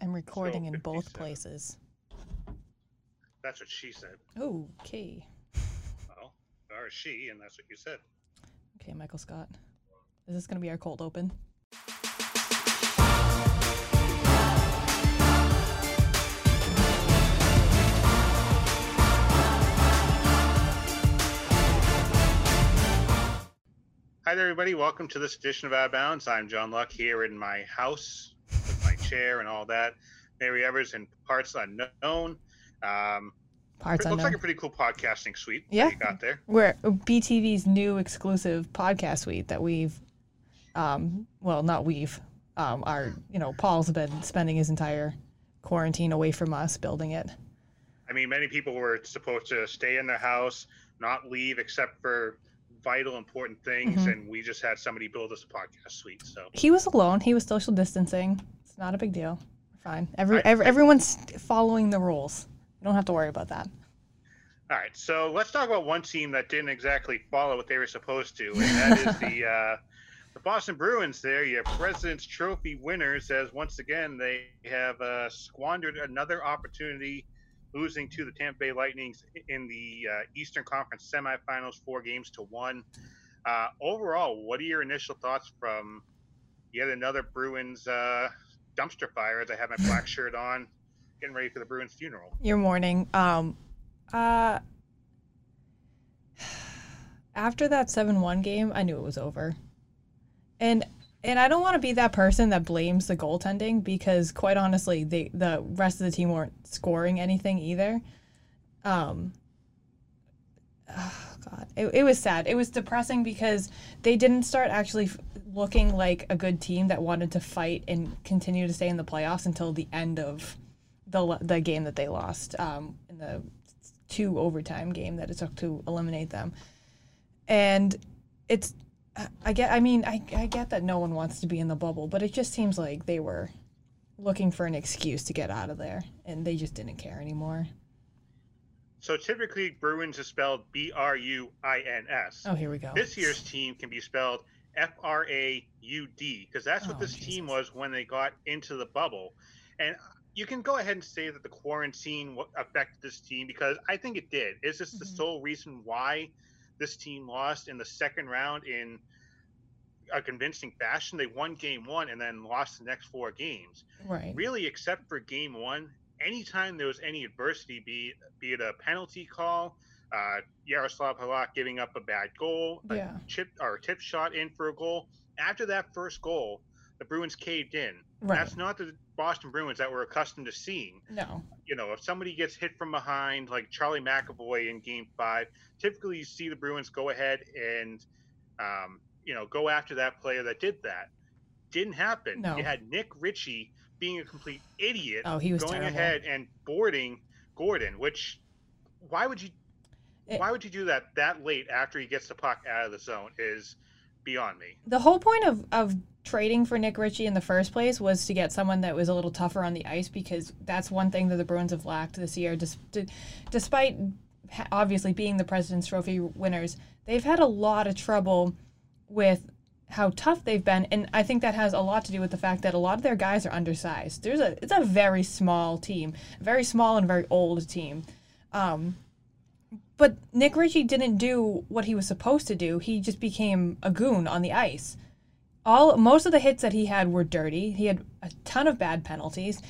I'm recording in both 57. places. That's what she said. Okay. Well, or she, and that's what you said. Okay, Michael Scott. Is this gonna be our cold open? Hi there, everybody. Welcome to this edition of Out of Bounds. I'm John Luck here in my house chair and all that. Mary Evers in parts unknown. Um, Parts it looks like a pretty cool podcasting suite Yeah. you got there. We're BTV's new exclusive podcast suite that we've, um, well, not we've, um, our, you know, Paul's been spending his entire quarantine away from us building it. I mean, many people were supposed to stay in their house, not leave except for vital, important things, Mhm. and we just had somebody build us a podcast suite. So He was alone. He was social distancing. It's not a big deal. Fine. Every, I- ev everyone's following the rules. You don't have to worry about that. All right, so let's talk about one team that didn't exactly follow what they were supposed to, and that is the uh, the Boston Bruins. There, your President's Trophy winners, as once again they have uh, squandered another opportunity, losing to the Tampa Bay Lightning in the uh, Eastern Conference semifinals, four games to one. Uh, overall, what are your initial thoughts from yet another Bruins uh, dumpster fire? As I have my black shirt on, getting ready for the Bruins funeral. Your morning. Um, uh, after that seven one game, I knew it was over, and and I don't want to be that person that blames the goaltending because quite honestly, they the rest of the team weren't scoring anything either. Um. oh, God, it, it was sad. It was depressing because they didn't start actually f- looking like a good team that wanted to fight and continue to stay in the playoffs until the end of the the game that they lost um, in the two overtime game that it took to eliminate them. And it's I get I mean I, I get that no one wants to be in the bubble, but it just seems like they were looking for an excuse to get out of there and they just didn't care anymore. So typically, Bruins is spelled B R U I N S. Oh, here we go. This year's team can be spelled F R A U D because that's what Oh, this team was when they got into the bubble. And you can go ahead and say that the quarantine affected this team because I think it did. Is this the Mhm. sole reason why this team lost in the second round in a convincing fashion? They won game one and then lost the next four games right. really except for game one anytime there was any adversity be be it a penalty call uh yaroslav halak giving up a bad goal a chip or a tip shot in for a goal after that first goal the bruins caved in Right. that's not the boston bruins that we're accustomed to seeing No. you know if somebody gets hit from behind like charlie mcavoy in game five typically you see the bruins go ahead and um, you know go after that player that did that didn't happen No. you had nick ritchie being a complete idiot Oh, he was going terrible. ahead and boarding Gordon, which why would you It- why would you do that that late after he gets the puck out of the zone is beyond me. The whole point of, of trading for Nick Ritchie in the first place was to get someone that was a little tougher on the ice because that's one thing that the Bruins have lacked this year. Dis- despite obviously being the President's Trophy winners, they've had a lot of trouble with how tough they've been, and I think that has a lot to do with the fact that a lot of their guys are undersized. There's a it's a very small team, very small and very old team. Um, but Nick Ritchie didn't do what he was supposed to do. He just became a goon on the ice. All most of the hits that he had were dirty. He had a ton of bad penalties,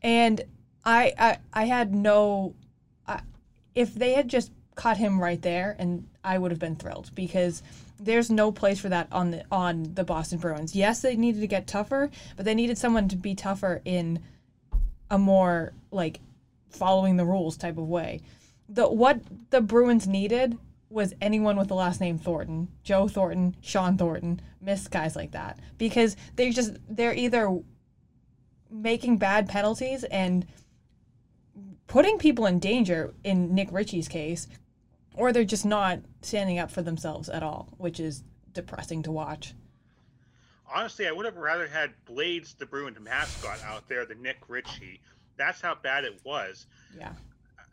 and I I, I had no. I, if they had just caught him right there, and I would have been thrilled because there's no place for that on the on the Boston Bruins. Yes, they needed to get tougher, but they needed someone to be tougher in a more like following the rules type of way. The what the Bruins needed was anyone with the last name Thornton, Joe Thornton, Sean Thornton, miss guys like that because they just they're either making bad penalties and putting people in danger in Nick Ritchie's case or they're just not standing up for themselves at all, which is depressing to watch. Honestly, I would have rather had Blades the Bruins mascot out there than Nick Ritchie. That's how bad it was. Yeah.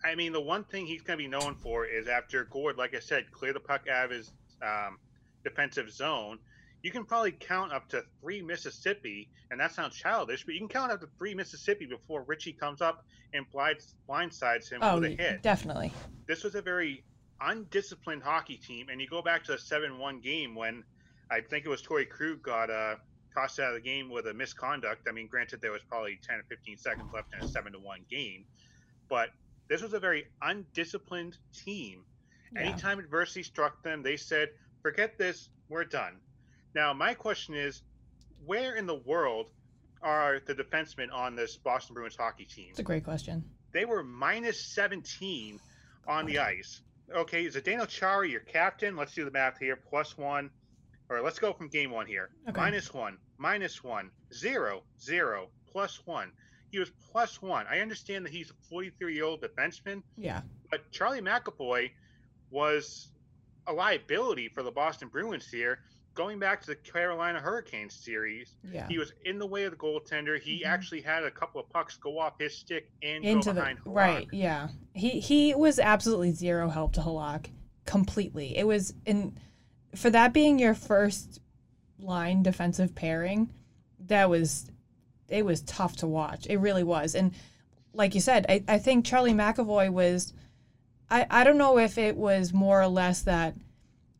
I mean, the one thing he's going to be known for is after Gourde, like I said, clear the puck out of his um, defensive zone. you can probably count up to three Mississippi, and that sounds childish, but you can count up to three Mississippi before Ritchie comes up and blinds, blindsides him Oh, with a hit. definitely. This was a very undisciplined hockey team, and you go back to the seven-one game when I think it was Torrey Krug got uh, tossed out of the game with a misconduct. I mean, granted, there was probably ten or fifteen seconds left in a seven-to-one game, but this was a very undisciplined team. Yeah. Anytime adversity struck them, they said, "Forget this, we're done." Now, my question is, where in the world are the defensemen on this Boston Bruins hockey team? It's a great question. They were minus 17 on the ice. Okay, is it Zdeno Chara, your captain? Let's do the math here. Plus one, or let's go from game one here. Okay. Minus one, minus one, zero, zero, plus one. He was plus one. I understand that he's a 43 year old defenseman, Yeah. but Charlie McAvoy was a liability for the Boston Bruins here. Going back to the Carolina Hurricanes series, Yeah. he was in the way of the goaltender. He Mhm. actually had a couple of pucks go off his stick and Into go the behind Halak. right. Yeah. He he was absolutely zero help to Halak. Completely. It was in for that being your first line defensive pairing, that was it was tough to watch. It really was. And like you said, I, I think Charlie McAvoy was I, I don't know if it was more or less that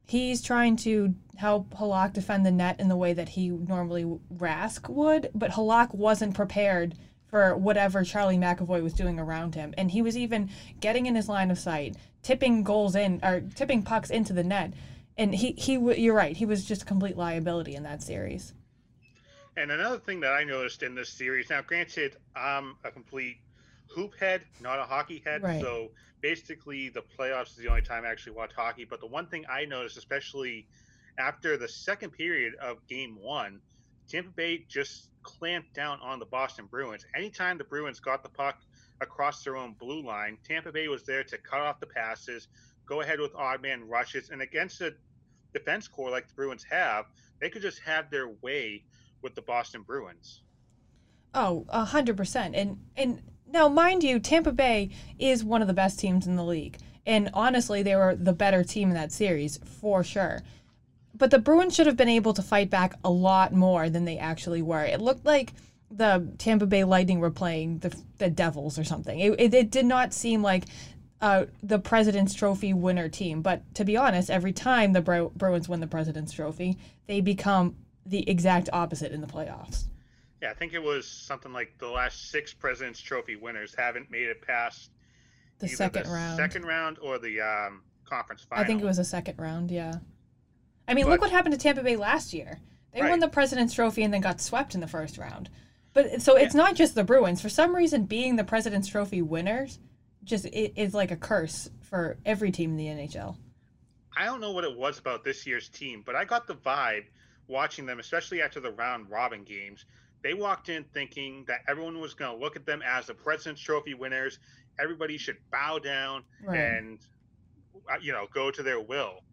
he's trying to help Halak defend the net in the way that he normally Rask would, but Halak wasn't prepared for whatever Charlie McAvoy was doing around him. And he was even getting in his line of sight, tipping goals in or tipping pucks into the net. And he, he you're right, he was just a complete liability in that series. And another thing that I noticed in this series, now granted, I'm a complete hoop head, not a hockey head. Right. So basically, the playoffs is the only time I actually watch hockey. But the one thing I noticed, especially after the second period of game one, Tampa Bay just clamped down on the Boston Bruins. Anytime the Bruins got the puck across their own blue line, Tampa Bay was there to cut off the passes, go ahead with odd man rushes, and against a defense core like the Bruins have, they could just have their way with the Boston Bruins. Oh, a hundred percent. And and now, mind you, Tampa Bay is one of the best teams in the league, and honestly, they were the better team in that series for sure. But the Bruins should have been able to fight back a lot more than they actually were. It looked like the Tampa Bay Lightning were playing the the Devils or something. It it, it did not seem like. Uh, the President's Trophy winner team, but to be honest, every time the Bru- Bruins win the President's Trophy, they become the exact opposite in the playoffs. Yeah, I think it was something like the last six President's Trophy winners haven't made it past The second the round. second round or the um, conference final. I think it was a second round, yeah. I mean, But- look what happened to Tampa Bay last year. They won the President's Trophy and then got swept in the first round. But so it's not just the Bruins. For some reason, being the President's Trophy winners just it is like a curse for every team in the NHL. I don't know what it was about this year's team, but I got the vibe watching them, especially after the round robin games. They walked in thinking that everyone was going to look at them as the President's Trophy winners. Everybody should bow down Right. and, uh, you know, go to their will.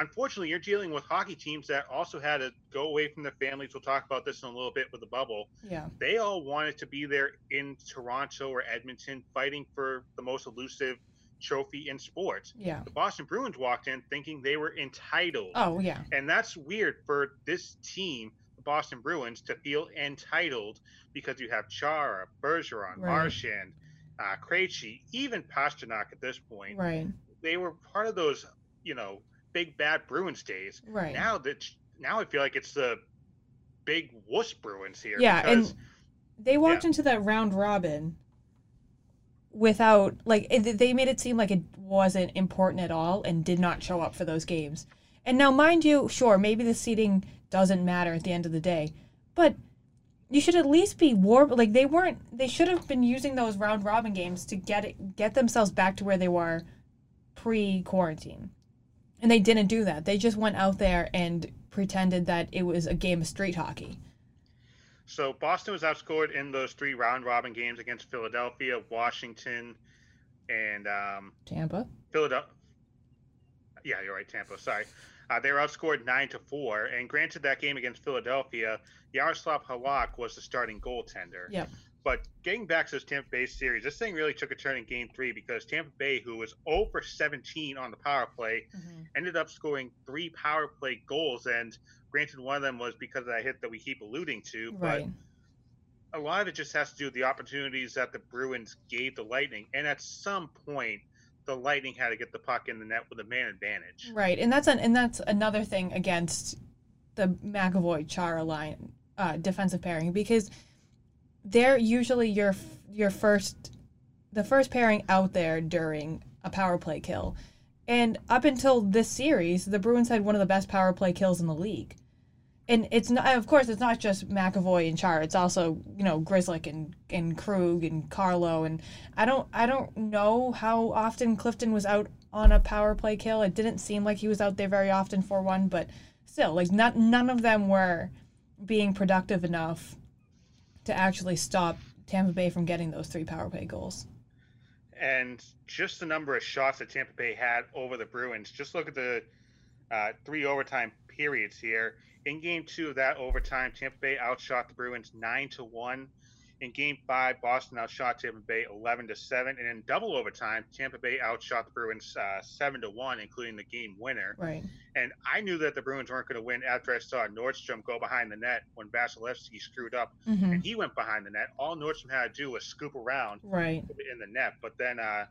Unfortunately, you're dealing with hockey teams that also had to go away from their families. We'll talk about this in a little bit with the bubble. Yeah. They all wanted to be there in Toronto or Edmonton fighting for the most elusive trophy in sports Yeah. the Boston Bruins walked in thinking they were entitled. Oh, yeah. And that's weird for this team, Boston Bruins, to feel entitled because you have Chara, Bergeron, Right. Marchand, uh, Krejci, even Pastrnak at this point. Right. They were part of those, you know, big bad Bruins days. Right. Now that now I feel like it's the big wuss Bruins here. Yeah, because, and they walked into that round robin without like it, they made it seem like it wasn't important at all and did not show up for those games. And now, mind you, sure, maybe the seating doesn't matter at the end of the day, but you should at least be warm. Like they weren't. They should have been using those round robin games to get it, get themselves back to where they were pre quarantine, and they didn't do that. They just went out there and pretended that it was a game of street hockey. So Boston was outscored in those three round robin games against Philadelphia, Washington, and um, Tampa. Philadelphia. Yeah, you're right, Tampa. Sorry. Uh, they were outscored nine to four, and granted, that game against Philadelphia, Yaroslav Halak was the starting goaltender. Yep. But getting back to this Tampa Bay series, this thing really took a turn in Game Three because Tampa Bay, who was 0 for 17 on the power play, ended up scoring three power play goals. And Granted, one of them was because of that hit that we keep alluding to, Right. but a lot of it just has to do with the opportunities that the Bruins gave the Lightning. And at some point, the Lightning had to get the puck in the net with a man advantage. Right, and that's an, and that's another thing against the McAvoy Chara line uh, defensive pairing because they're usually your your first the first pairing out there during a power play kill, and up until this series, the Bruins had one of the best power play kills in the league. And it's not, of course, it's not just McAvoy and Char. It's also, you know, Grzelcyk and, and Krug and Carlo. And I don't, I don't know how often Clifton was out on a power play kill. It didn't seem like he was out there very often for one, but still, like not, none of them were being productive enough to actually stop Tampa Bay from getting those three power play goals. And just the number of shots that Tampa Bay had over the Bruins. Just look at the uh, three overtime periods here. In game two of that overtime, Tampa Bay outshot the Bruins nine to one. In game five, Boston outshot Tampa Bay eleven to seven, and in double overtime, Tampa Bay outshot the Bruins uh, seven to one, including the game winner. Right. And I knew that the Bruins weren't going to win after I saw Nordstrom go behind the net when Vasilevskiy screwed up, hmm and he went behind the net. All Nordstrom had to do was scoop around Right. in the net, but then uh,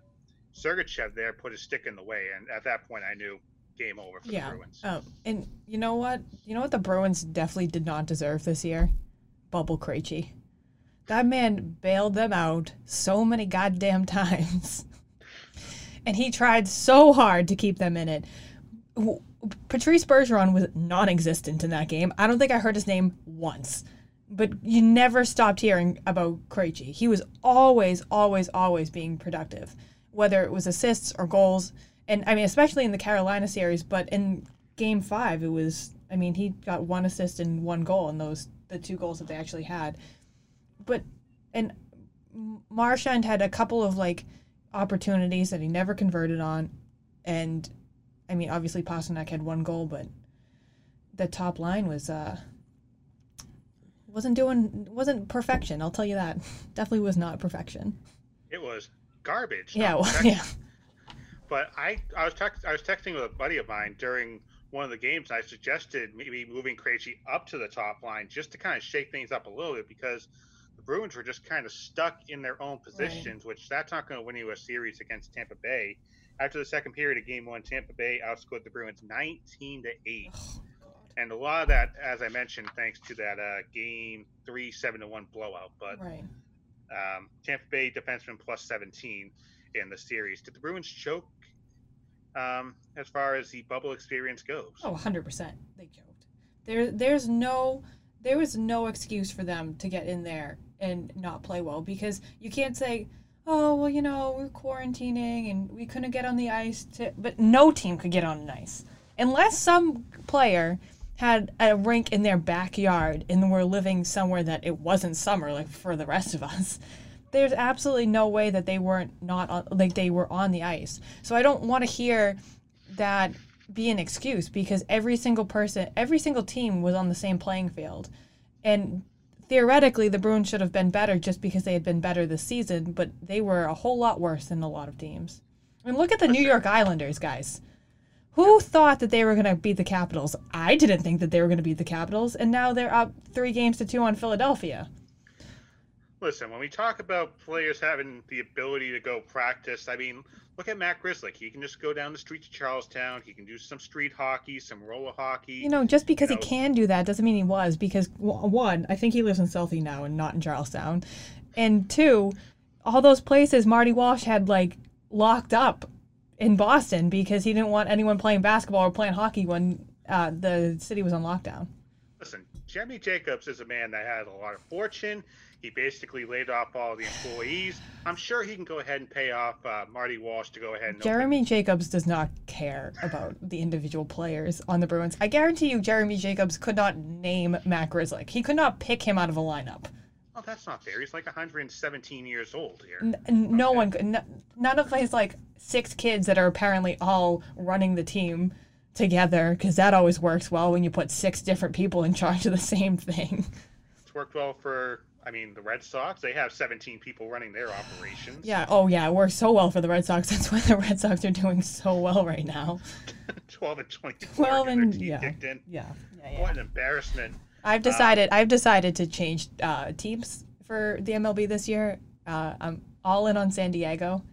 Sergachev there put his stick in the way, and at that point, I knew game over for Yeah. the Bruins. Um, and you know what? You know what the Bruins definitely did not deserve this year? Bubble Krejci. That man bailed them out so many goddamn times. and he tried so hard to keep them in it. Patrice Bergeron was non existent in that game. I don't think I heard his name once. But you never stopped hearing about Krejci. He was always, always, always being productive, whether it was assists or goals. And I mean, especially in the Carolina series, but in game five, it was, I mean, he got one assist and one goal in those, the two goals that they actually had. But, and Marchand had a couple of like opportunities that he never converted on. And I mean, obviously Pastrnak had one goal, but the top line was, uh, wasn't doing wasn't perfection. I'll tell you that. Definitely was not perfection. It was garbage. Yeah, well, yeah, But I, I was text, I was texting with a buddy of mine during one of the games. And I suggested maybe moving Krejci up to the top line just to kind of shake things up a little bit because the Bruins were just kind of stuck in their own positions, which that's not going to win you a series against Tampa Bay. After the second period of Game One, Tampa Bay outscored the Bruins 19 to eight. Oh, and a lot of that, as I mentioned, thanks to that uh, game three seven to one blowout. But right. um, Tampa Bay defenseman plus seventeen in the series. Did the Bruins choke um, as far as the bubble experience goes? Oh, 100 percent. They joked. There, there's no, there was no excuse for them to get in there and not play well because you can't say, oh well, you know, we're quarantining and we couldn't get on the ice. To, but no team could get on an ice unless some player had a rink in their backyard and were living somewhere that it wasn't summer like for the rest of us there's absolutely no way that they weren't not on, like they were on the ice so i don't want to hear that be an excuse because every single person every single team was on the same playing field and theoretically the bruins should have been better just because they had been better this season but they were a whole lot worse than a lot of teams I mean, look at the New York Islanders, guys. Who thought that they were going to beat the Capitals? I didn't think that they were going to beat the Capitals, and now they're up three games to two on Philadelphia. Listen, when we talk about players having the ability to go practice, I mean, look at Matt Grzelcyk. He can just go down the street to Charlestown. He can do some street hockey, some roller hockey. You know, just because You he can do that doesn't mean he was. Because one, I think he lives in Southie now and not in Charlestown, and two, all those places Marty Walsh had like locked up in Boston because he didn't want anyone playing basketball or playing hockey when uh, the city was on lockdown. Listen, Jeremy Jacobs is a man that had a lot of fortune. He basically laid off all the employees. I'm sure he can go ahead and pay off uh, Marty Walsh to go ahead and open- Jeremy Jacobs does not care about the individual players on the Bruins. I guarantee you, Jeremy Jacobs could not name Matt Grzelcyk. He could not pick him out of a lineup. Oh, that's not fair. He's like 117 years old here. N- n- no one. N- none of his like six kids that are apparently all running the team together, because that always works well when you put six different people in charge of the same thing. It's worked well for, I mean, the Red Sox. They have 17 people running their operations. Yeah. Oh, yeah. It works so well for the Red Sox. That's why the Red Sox are doing so well right now. 12 and 24. 12 and- yeah. kicked in. Yeah. Yeah. yeah. What an embarrassment. I've decided. I've decided to change uh, teams for the MLB this year. Uh, I'm all in on San Diego.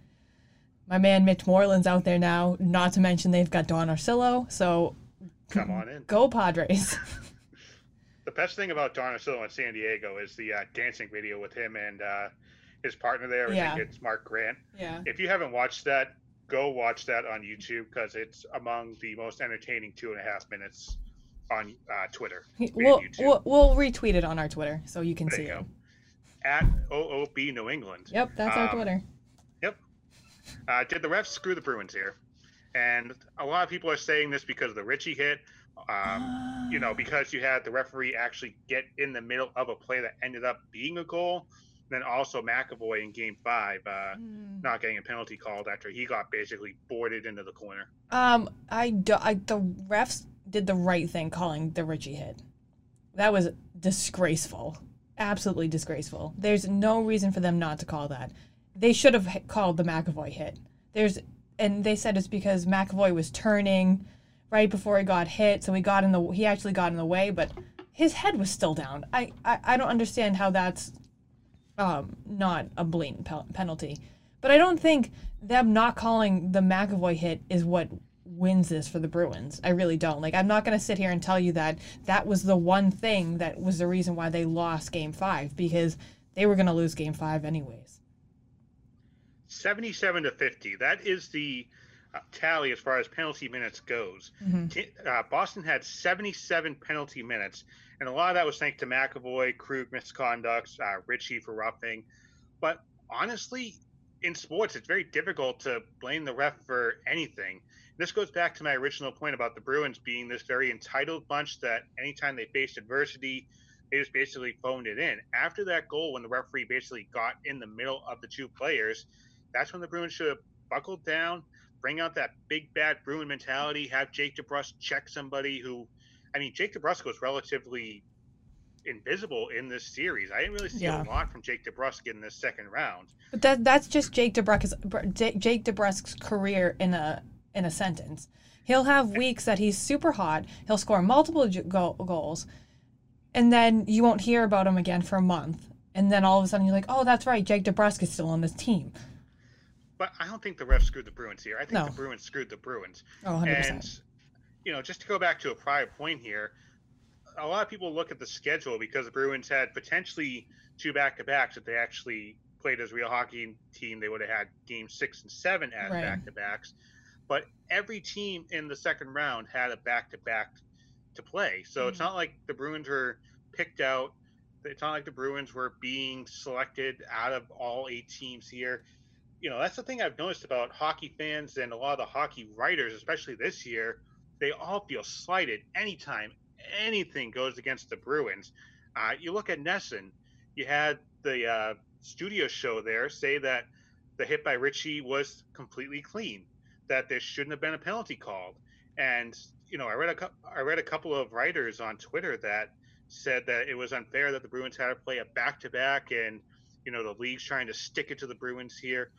My man Mitch Moreland's out there now. Not to mention they've got Don Orsillo. So Come on in. go Padres. The best thing about Don Orsillo in San Diego is the uh, dancing video with him and uh, his partner there. I Yeah. think it's Mark Grant. yeah. If you haven't watched that, go watch that on YouTube because it's among the most entertaining two and a half minutes on uh, Twitter. We'll, we'll we'll retweet it on our Twitter so you can There see you it. At OOB New England. Yep, that's our Um, Twitter. Uh, did the refs screw the Bruins here? And a lot of people are saying this because of the Ritchie hit. Um, you know, because you had the referee actually get in the middle of a play that ended up being a goal. Then also McAvoy in Game Five, uh, Hmm. not getting a penalty called after he got basically boarded into the corner. Um, I, do, I the refs did the right thing calling the Ritchie hit. That was disgraceful, absolutely disgraceful. There's no reason for them not to call that. They should have called the McAvoy hit. There's and they said it's because McAvoy was turning right before he got hit, so he got in the he actually got in the way, but his head was still down. I I, I don't understand how that's um not a blatant pel- penalty. But I don't think them not calling the McAvoy hit is what wins this for the Bruins. I really don't. Like, I'm not going to sit here and tell you that that was the one thing that was the reason why they lost game five because they were going to lose game five anyways. 77 to 50. That is the tally as far as penalty minutes goes. Mhm. Uh, Boston had 77 penalty minutes, and a lot of that was thanks to McAvoy, Krug misconducts, uh, Ritchie for roughing. But honestly, in sports, it's very difficult to blame the ref for anything. This goes back to my original point about the Bruins being this very entitled bunch that anytime they faced adversity, they just basically phoned it in. After that goal, when the referee basically got in the middle of the two players, that's when the Bruins should have buckled down, bring out that big bad Bruin mentality, have Jake DeBrusk check somebody who, I mean, Jake DeBrusk was relatively invisible in this series. I didn't really see Yeah. a lot from Jake DeBrusk in this second round. But that that's just Jake DeBrusk's Jake DeBrusk's career in a in a sentence. He'll have weeks that he's super hot. He'll score multiple go- goals, and then you won't hear about him again for a month. And then all of a sudden you're like, oh, that's right, Jake DeBrusk is still on this team. But I don't think the refs screwed the Bruins here. I think No. the Bruins screwed the Bruins. Oh, 100 And you know, just to go back to a prior point here, a lot of people look at the schedule because the Bruins had potentially two back to backs. If they actually played as a real hockey team, they would have had game six and seven as Right. back to backs. But every team in the second round had a back to back to play. So it's Mhm. not like the Bruins were picked out. It's not like the Bruins were being selected out of all eight teams here. You know, that's the thing I've noticed about hockey fans and a lot of the hockey writers, especially this year. They all feel slighted anytime anything goes against the Bruins. Uh, you look at NESN, you had the uh, studio show there say that the hit by Ritchie was completely clean, that there shouldn't have been a penalty called. And you know, I read a I read a couple of writers on Twitter that said that it was unfair that the Bruins had to play a back to back, and you know, the league's trying to stick it to the Bruins here.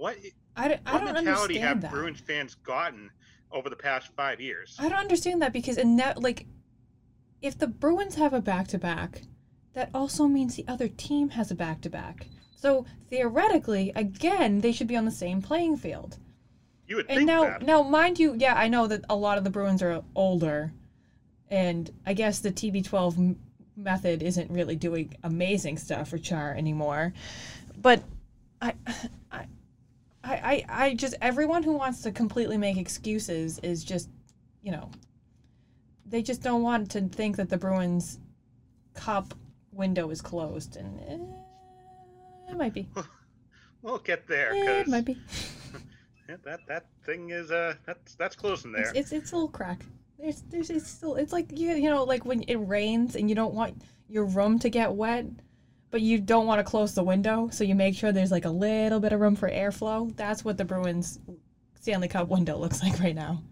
What I, don't- I what don't mentality have that. Bruins fans gotten over the past five years? I don't understand that because in that like if the Bruins have a back to back, that also means the other team has a back to back. So theoretically, again, they should be on the same playing field. You would And think now that. now now mind you, yeah, I know that a lot of the Bruins are older and I guess the TB12 m- method isn't really doing amazing stuff for Char anymore. But I I I I, I just everyone who wants to completely make excuses is just, you know, they just don't want to think that the Bruins cup window is closed and eh, it might be. We'll get there Eh, it might be. that that thing is uh that's that's closing there. It's, it's it's a little crack. There's there's it's still it's like you you know like when it rains and you don't want your room to get wet, but you don't want to close the window, so you make sure there's like a little bit of room for airflow. That's what the Bruins Stanley Cup window looks like right now.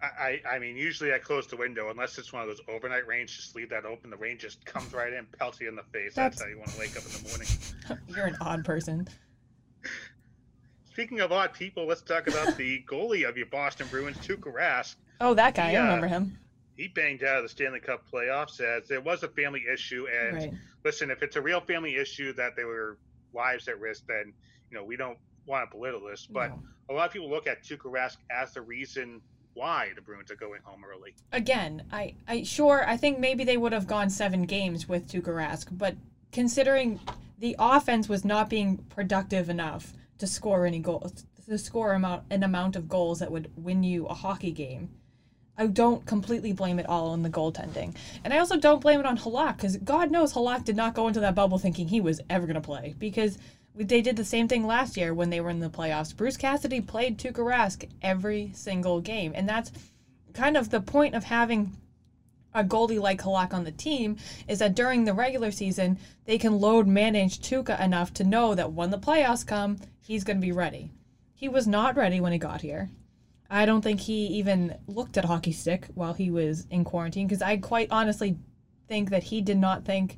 I, I mean usually I close the window unless it's one of those overnight rains. Just leave that open. The rain just comes right in, pelts you in the face. That's, That's- how you want to wake up in the morning. You're an odd person. speaking of odd people, let's talk about the goalie of your Boston Bruins, Tuukka Rask. Oh, that guy. Yeah. I remember uh, him. He banged out of the Stanley Cup playoffs as there was a family issue. And Right. Listen, if it's a real family issue that there were lives at risk, then you know we don't want to belittle this. But No. a lot of people look at Tuukka Rask as the reason why the Bruins are going home early. again, I, I sure I think maybe they would have gone seven games with Tuukka Rask, but considering the offense was not being productive enough to score any goals, to score amount an amount of goals that would win you a hockey game. I don't completely blame it all on the goaltending, and I also don't blame it on Halak because God knows Halak did not go into that bubble thinking he was ever gonna play because they did the same thing last year when they were in the playoffs. Bruce Cassidy played Tuukka Rask every single game, and that's kind of the point of having a goalie like Halak on the team is that during the regular season they can load manage Tuukka enough to know that when the playoffs come, he's going to be ready. He was not ready when he got here. I don't think he even looked at hockey stick while he was in quarantine because I quite honestly think that he did not think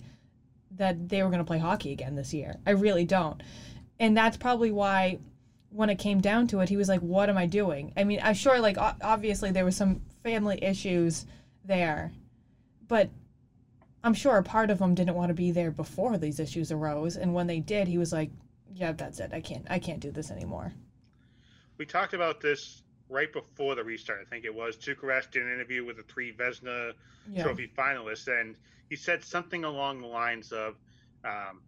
that they were going to play hockey again this year. I really don't. And that's probably why when it came down to it, he was like, "What am I doing?" I mean, I'm sure, like, obviously there was some family issues there, but I'm sure a part of him didn't want to be there before these issues arose. And when they did, he was like, "Yeah, that's it. I can't. I can't do this anymore." We talked about this right before the restart. I think it was Tuukka did an interview with the three Vezina Yeah. Trophy finalists, and he said something along the lines of, um,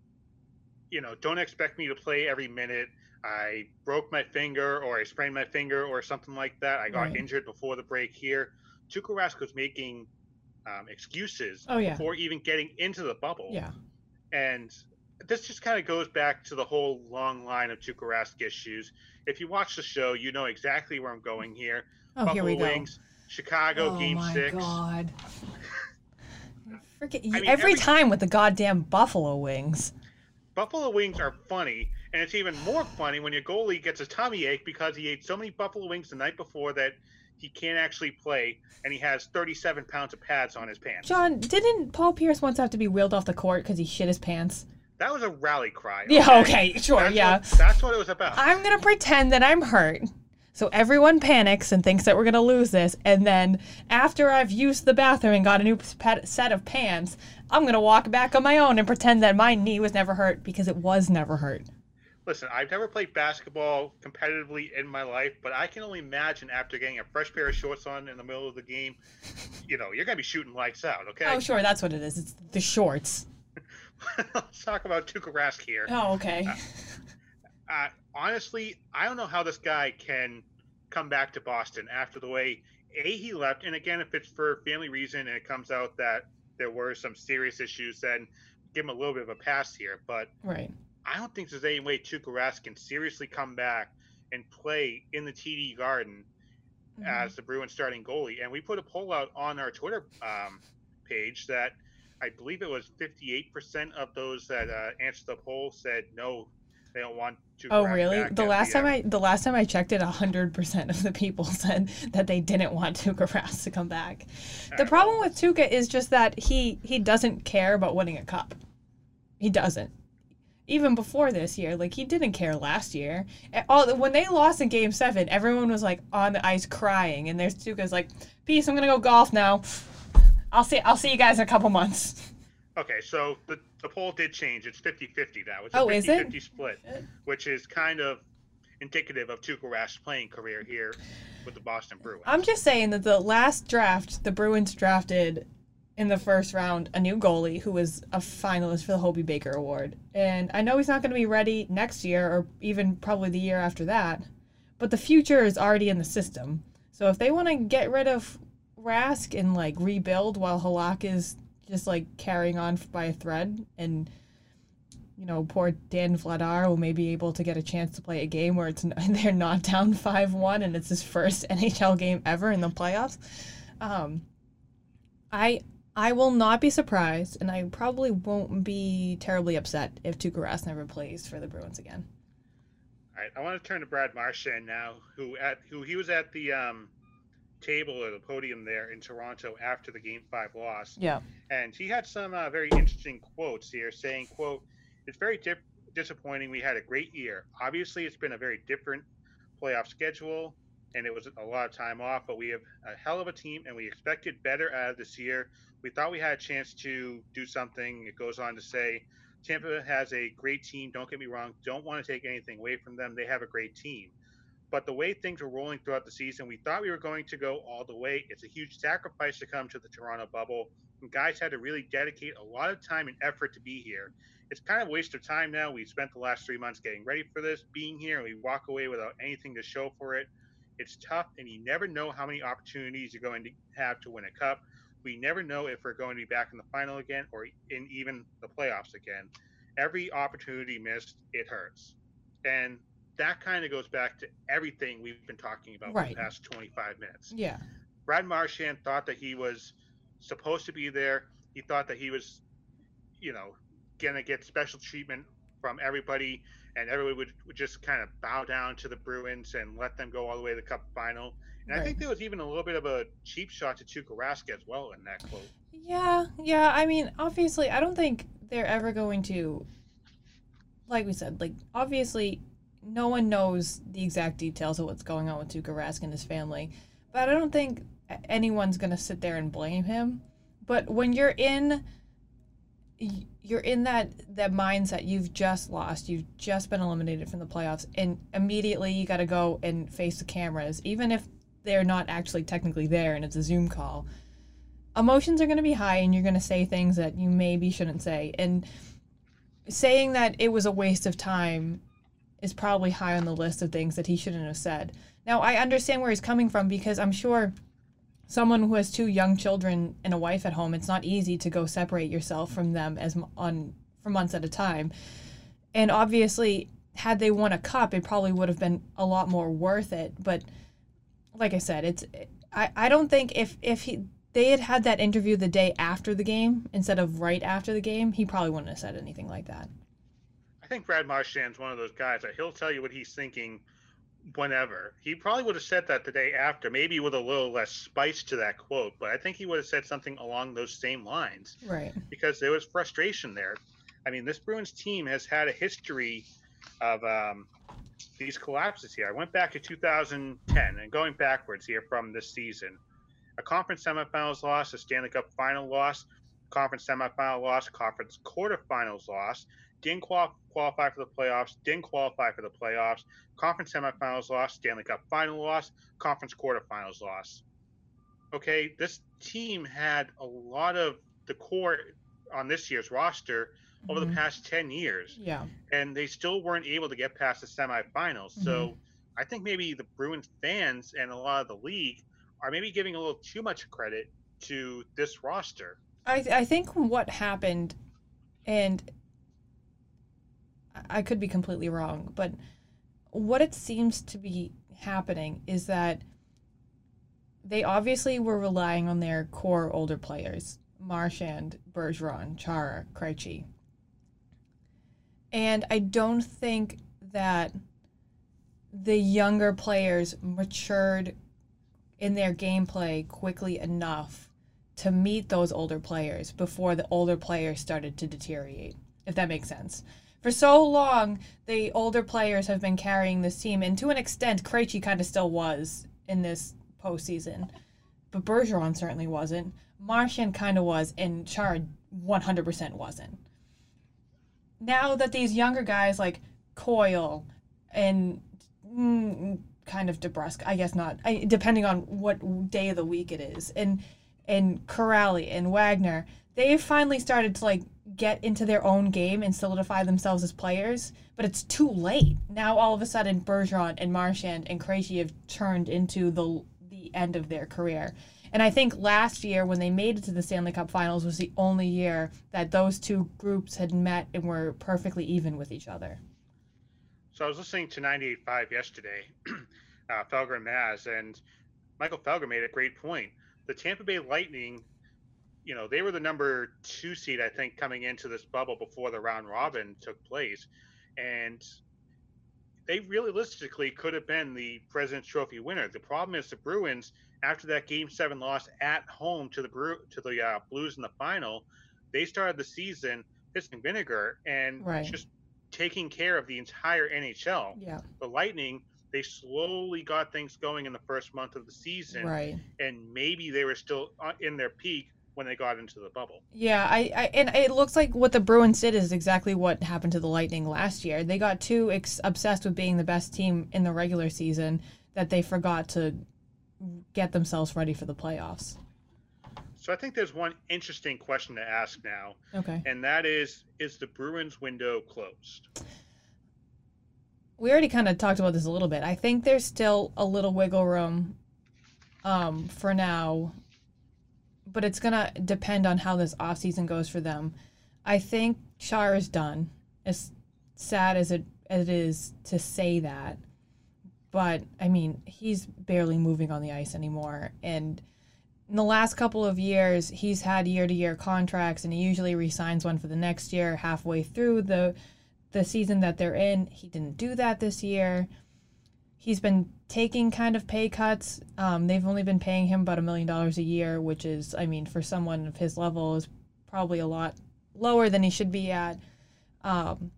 "You know, don't expect me to play every minute. I broke my finger, or I sprained my finger, or something like that. I got Right. injured before the break here." Tuukka Rask was making um, excuses Oh yeah. before even getting into the bubble. Yeah. And this just kind of goes back to the whole long line of Tuukka Rask issues. If you watch the show, you know exactly where I'm going here. Oh, Buffalo here we go. Wings, Chicago, oh Game my Six. god. Forget mean, every, every- time with the goddamn buffalo wings. Buffalo wings are funny, and it's even more funny when your goalie gets a tummy ache because he ate so many buffalo wings the night before that he can't actually play, and he has 37 pounds of pads on his pants. John, didn't Paul Pierce once have to be wheeled off the court because he shit his pants? That was a rally cry. Yeah, okay, sure, That's yeah. What, that's what it was about. I'm gonna pretend that I'm hurt. So everyone panics and thinks that we're gonna lose this, and then after I've used the bathroom and got a new pet- set of pants, I'm gonna walk back on my own and pretend that my knee was never hurt because it was never hurt. Listen, I've never played basketball competitively in my life, but I can only imagine after getting a fresh pair of shorts on in the middle of the game, you know, you're gonna be shooting lights out. Okay. Oh, sure, that's what it is. It's the shorts. Let's talk about Tuukka Rask here. Oh, okay. Uh, honestly, I don't know how this guy can come back to Boston after the way a he left, and again, if it's for family reason and it comes out that there were some serious issues, then give him a little bit of a pass here. But Right. I don't think there's any way Tuukka Rask can seriously come back and play in the TD Garden Mhm. as the Bruins starting goalie. And we put a poll out on our Twitter um, page that I believe it was 58% of those that uh, answered the poll said no, they don't want to. Oh really? The last time I the last time I checked it, hundred percent of the people said that they didn't want Tuukka Rask to come back. The problem with Tuukka is just that he he doesn't care about winning a cup. He doesn't. Even before this year, like he didn't care last year. All when they lost in Game Seven, everyone was like on the ice crying, and there's Tuukka's like, "Peace, I'm gonna go golf now. I'll see I'll see you guys in a couple months." Okay, so the, the poll did change. It's 50 50 now. It's a Oh, 50 is it? 50 split, which is kind of indicative of Tuukka Rask's playing career here with the Boston Bruins. I'm just saying that the last draft, the Bruins drafted in the first round a new goalie who was a finalist for the Hobey Baker Award. And I know he's not going to be ready next year or even probably the year after that, but the future is already in the system. So if they want to get rid of Rask and like rebuild while Halak is just like carrying on by a thread and you know, poor Dan Vladar will maybe be able to get a chance to play a game where it's they're not down five one and it's his first NHL game ever in the playoffs. Um, I I will not be surprised, and I probably won't be terribly upset if Tuukka Rask never plays for the Bruins again. All right, I want to turn to Brad Marchand now, who at who he was at the um, table or the podium there in Toronto after the Game Five loss, Yeah. and he had some uh, very interesting quotes here, saying, "quote It's very diff- disappointing. We had a great year. Obviously, it's been a very different playoff schedule, and it was a lot of time off. But we have a hell of a team, and we expected better out of this year. We thought we had a chance to do something. It goes on to say, Tampa has a great team. Don't get me wrong. Don't want to take anything away from them. They have a great team. But the way things were rolling throughout the season, we thought we were going to go all the way. It's a huge sacrifice to come to the Toronto bubble. And guys had to really dedicate a lot of time and effort to be here. It's kind of a waste of time now. We spent the last three months getting ready for this, being here, and we walk away without anything to show for it. It's tough, and you never know how many opportunities you're going to have to win a cup. We never know if we're going to be back in the final again or in even the playoffs again. Every opportunity missed, it hurts. And that kind of goes back to everything we've been talking about right. for the past 25 minutes. Yeah. Brad Marchand thought that he was supposed to be there. He thought that he was, you know, going to get special treatment from everybody, and everybody would, would just kind of bow down to the Bruins and let them go all the way to the Cup final. And right. I think there was even a little bit of a cheap shot to Tuukka Rask as well in that quote. Yeah, yeah. I mean, obviously, I don't think they're ever going to, like we said, like obviously no one knows the exact details of what's going on with Tuukka Rask and his family, but I don't think anyone's gonna sit there and blame him. But when you're in, you're in that that mindset. You've just lost. You've just been eliminated from the playoffs, and immediately you got to go and face the cameras, even if they're not actually technically there and it's a Zoom call. Emotions are going to be high, and you're going to say things that you maybe shouldn't say. And saying that it was a waste of time is probably high on the list of things that he shouldn't have said. Now, I understand where he's coming from because I'm sure someone who has two young children and a wife at home, it's not easy to go separate yourself from them as on for months at a time. And obviously, had they won a cup, it probably would have been a lot more worth it. But like I said, it's I, I don't think if if he they had had that interview the day after the game instead of right after the game, he probably wouldn't have said anything like that think Brad Marchand's one of those guys that he'll tell you what he's thinking whenever. He probably would have said that the day after, maybe with a little less spice to that quote, but I think he would have said something along those same lines. Right. Because there was frustration there. I mean, this Bruins team has had a history of um, these collapses here. I went back to 2010 and going backwards here from this season. A conference semifinals loss, a Stanley Cup final loss, conference semifinal loss, conference quarterfinals loss, didn't qualify for the playoffs, didn't qualify for the playoffs, conference semifinals loss, Stanley Cup final loss, conference quarterfinals loss. Okay, this team had a lot of the core on this year's roster over mm-hmm. the past 10 years. Yeah. And they still weren't able to get past the semifinals. Mm-hmm. So I think maybe the Bruins fans and a lot of the league are maybe giving a little too much credit to this roster. I, I think what happened, and I could be completely wrong, but what it seems to be happening is that they obviously were relying on their core older players Marchand, Bergeron, Chara, Krejci. And I don't think that the younger players matured in their gameplay quickly enough to meet those older players before the older players started to deteriorate, if that makes sense for so long, the older players have been carrying this team, and to an extent, Krejci kind of still was in this postseason, but Bergeron certainly wasn't. Marchand kind of was, and Chara 100% wasn't. Now that these younger guys like Coyle and mm, kind of DeBrusk, I guess not, I, depending on what day of the week it is, and and Kuraly and Wagner, they've finally started to like get into their own game and solidify themselves as players, but it's too late. Now all of a sudden Bergeron and Marchand and Krejci have turned into the the end of their career. And I think last year when they made it to the Stanley Cup Finals was the only year that those two groups had met and were perfectly even with each other. So I was listening to 98.5 yesterday, uh, Felger and Maz, and Michael Felger made a great point. The Tampa Bay Lightning you know, they were the number two seed, I think, coming into this bubble before the round robin took place. And they realistically could have been the President's Trophy winner. The problem is the Bruins, after that Game Seven loss at home to the Brew to the uh, Blues in the final, they started the season pissing vinegar and right. just taking care of the entire NHL. Yeah. The Lightning, they slowly got things going in the first month of the season, Right. and maybe they were still uh, in their peak when they got into the bubble. Yeah, I, I and it looks like what the Bruins did is exactly what happened to the Lightning last year. They got too ex- obsessed with being the best team in the regular season that they forgot to get themselves ready for the playoffs. So I think there's one interesting question to ask now, Okay. and that is: Is the Bruins window closed? We already kind of talked about this a little bit. I think there's still a little wiggle room um, for now, but it's going to depend on how this off season goes for them. I think Chara is done. As sad as it as it is to say that, but I mean, he's barely moving on the ice anymore. And in the last couple of years, he's had year to year contracts, and he usually resigns one for the next year halfway through the the season that they're in. He didn't do that this year. He's been taking kind of pay cuts. Um, they've only been paying him about a million dollars a year, which is, I mean, for someone of his level, is probably a lot lower than he should be at. Um,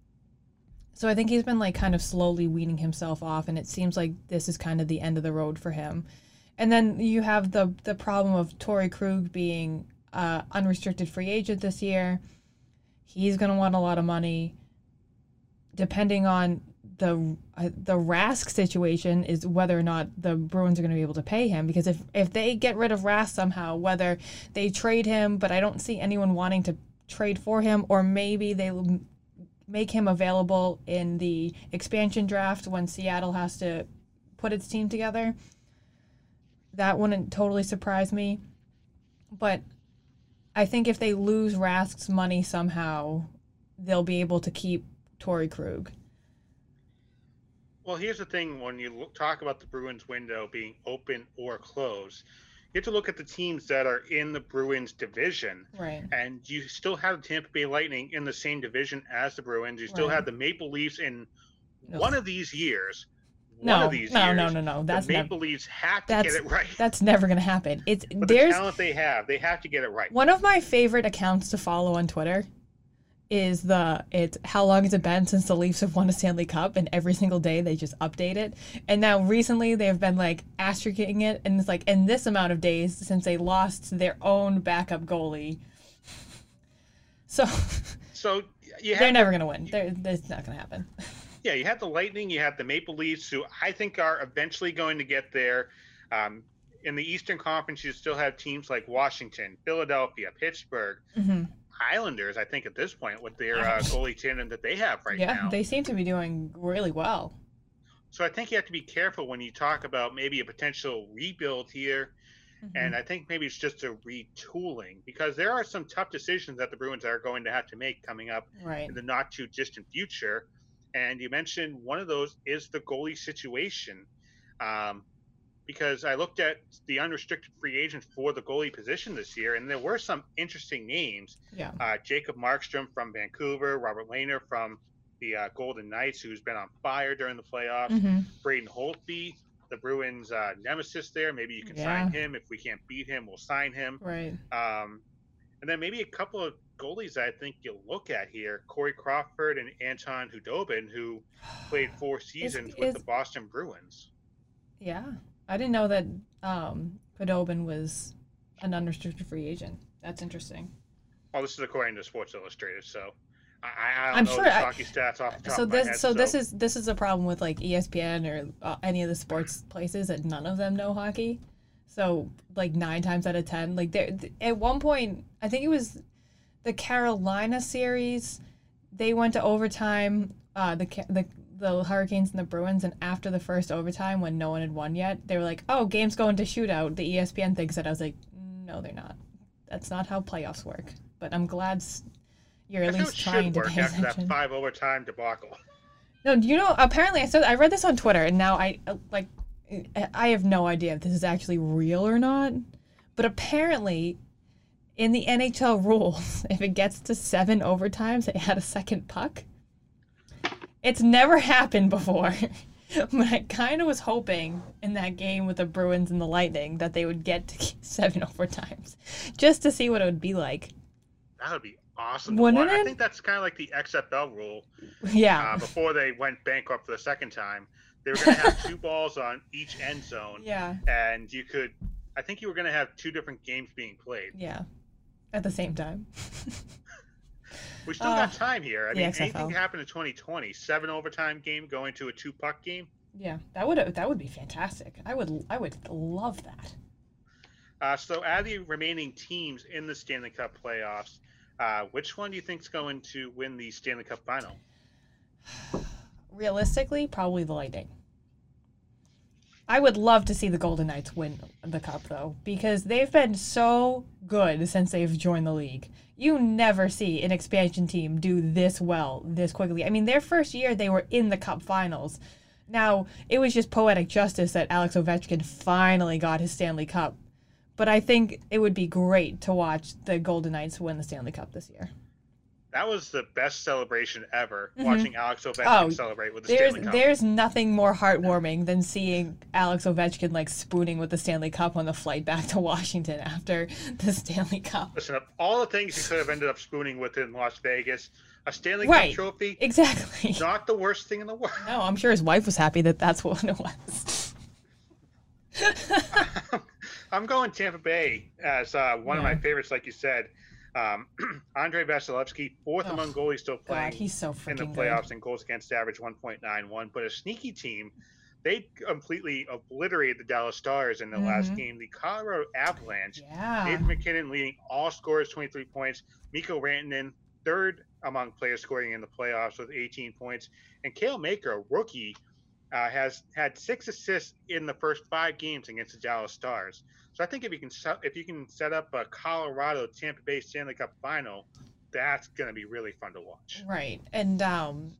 so I think he's been like kind of slowly weaning himself off, and it seems like this is kind of the end of the road for him. And then you have the the problem of Torrey Krug being uh, unrestricted free agent this year. He's going to want a lot of money. Depending on the uh, the Rask situation is whether or not the Bruins are going to be able to pay him because if if they get rid of Rask somehow, whether they trade him, but I don't see anyone wanting to trade for him, or maybe they make him available in the expansion draft when Seattle has to put its team together. That wouldn't totally surprise me, but I think if they lose Rask's money somehow, they'll be able to keep Torrey Krug. Well, here's the thing: when you look, talk about the Bruins window being open or closed, you have to look at the teams that are in the Bruins division, Right. and you still have the Tampa Bay Lightning in the same division as the Bruins. You still Right. have the Maple Leafs in one of these years. One No, of these no, years, no, no, no. That's the Maple Leafs have to get it right. that's never gonna happen. It's But the there's talent they have, they have to get it right. one of my favorite accounts to follow on Twitter is the it's how long has it been since the Leafs have won a Stanley Cup and every single day they just update it. And now recently they've been like asterisking it and it's like in this amount of days since they lost their own backup goalie. So So you they're never gonna win. They're, it's not gonna happen. Yeah, you have the Lightning, you have the Maple Leafs, who I think are eventually going to get there. Um, in the Eastern Conference, you still have teams like Washington, Philadelphia, Pittsburgh, hmm Islanders. I think at this point with their uh, goalie tandem that they have right yeah, now. Yeah, they seem to be doing really well. So I think you have to be careful when you talk about maybe a potential rebuild here. Mhm. And I think maybe it's just a retooling because there are some tough decisions that the Bruins are going to have to make coming up right. in the not too distant future. And you mentioned one of those is the goalie situation. Um, because I looked at the unrestricted free agents for the goalie position this year, and there were some interesting names. Yeah. Uh, Jacob Markstrom from Vancouver, Robin Lehner from the uh, Golden Knights, who's been on fire during the playoffs, hmm Braden Holtby, the Bruins' uh, nemesis there. Maybe you can Yeah. sign him. If we can't beat him, we'll sign him. Right. Um, and then maybe a couple of goalies I think you'll look at here: Corey Crawford and Anton Khudobin, who played four seasons with is- the Boston Bruins. Yeah, I didn't know that um, was an unrestricted free agent. That's interesting. Well, this is according to Sports Illustrated, so I, I don't I'm know sure hockey stats off the top So of my this, head. so this is this is a problem with like ESPN or uh, any of the sports places that none of them know hockey. So like nine times out of ten, like there at one point, I think it was the Carolina series. They went to overtime. Uh, the the the Hurricanes and the Bruins, and after the first overtime, when no one had won yet, they were like, "Oh, game's going to shootout." The ESPN thinks that "I was like, no, they're not. That's not how playoffs work." But I'm glad you're at least trying to work pay after attention. that five overtime debacle. No, you know, apparently I said I read this on Twitter, and now I uh, like I have no idea if this is actually real or not. But apparently, in the NHL rules, if it gets to seven overtimes, they add a second puck. It's never happened before. but I kind of was hoping in that game with the Bruins and the Lightning that they would get to seven overtimes, just to see what it would be like. That would be awesome. Wouldn't watch. I think that's kind of like the XFL rule. Yeah. Uh, before they went bankrupt for the second time, they were going to have two balls on each end zone, yeah. and you could. I think you were going to have two different games being played. Yeah. At the same time. We still Uh, got time here. I mean, XFL. anything happened in 2020. Seven overtime game going to a two puck game. yeah. That would that would be fantastic. I would I would love that. Uh, so, out of the remaining teams in the Stanley Cup playoffs, uh, which one do you think is going to win the Stanley Cup final? Realistically, probably the Lightning. I would love to see the Golden Knights win the cup though, because they've been so good since they've joined the league. You never see an expansion team do this well this quickly. I mean, their first year they were in the cup finals. Now, it was just poetic justice that Alex Ovechkin finally got his Stanley Cup. But I think it would be great to watch the Golden Knights win the Stanley Cup this year. That was the best celebration ever. Mhm. Watching Alex Ovechkin Oh, celebrate with the Stanley Cup. there's nothing more heartwarming than seeing Alex Ovechkin like spooning with the Stanley Cup on the flight back to Washington after the Stanley Cup. Listen, of all the things you could have ended up spooning with in Las Vegas, a Stanley Right. Cup trophy, Exactly. not the worst thing in the world. No, I'm sure his wife was happy that that's what it was. I'm going Tampa Bay as uh, one of my favorites, like you said. Um, Andrei Vasilevskiy, fourth Oh, among goalies still playing God, he's so in the playoffs good. and goals against average 1.91. But a sneaky team, they completely obliterated the Dallas Stars in the last Mhm. game. The Colorado Avalanche, Yeah. Nathan MacKinnon leading all scorers, 23 points. Mikko Rantanen, third among players scoring in the playoffs with 18 points. And Cale Makar, rookie, uh, has had six assists in the first five games against the Dallas Stars. So I think if you can set, if you can set up a Colorado Tampa Bay Stanley Cup final, that's going to be really fun to watch. Right. And um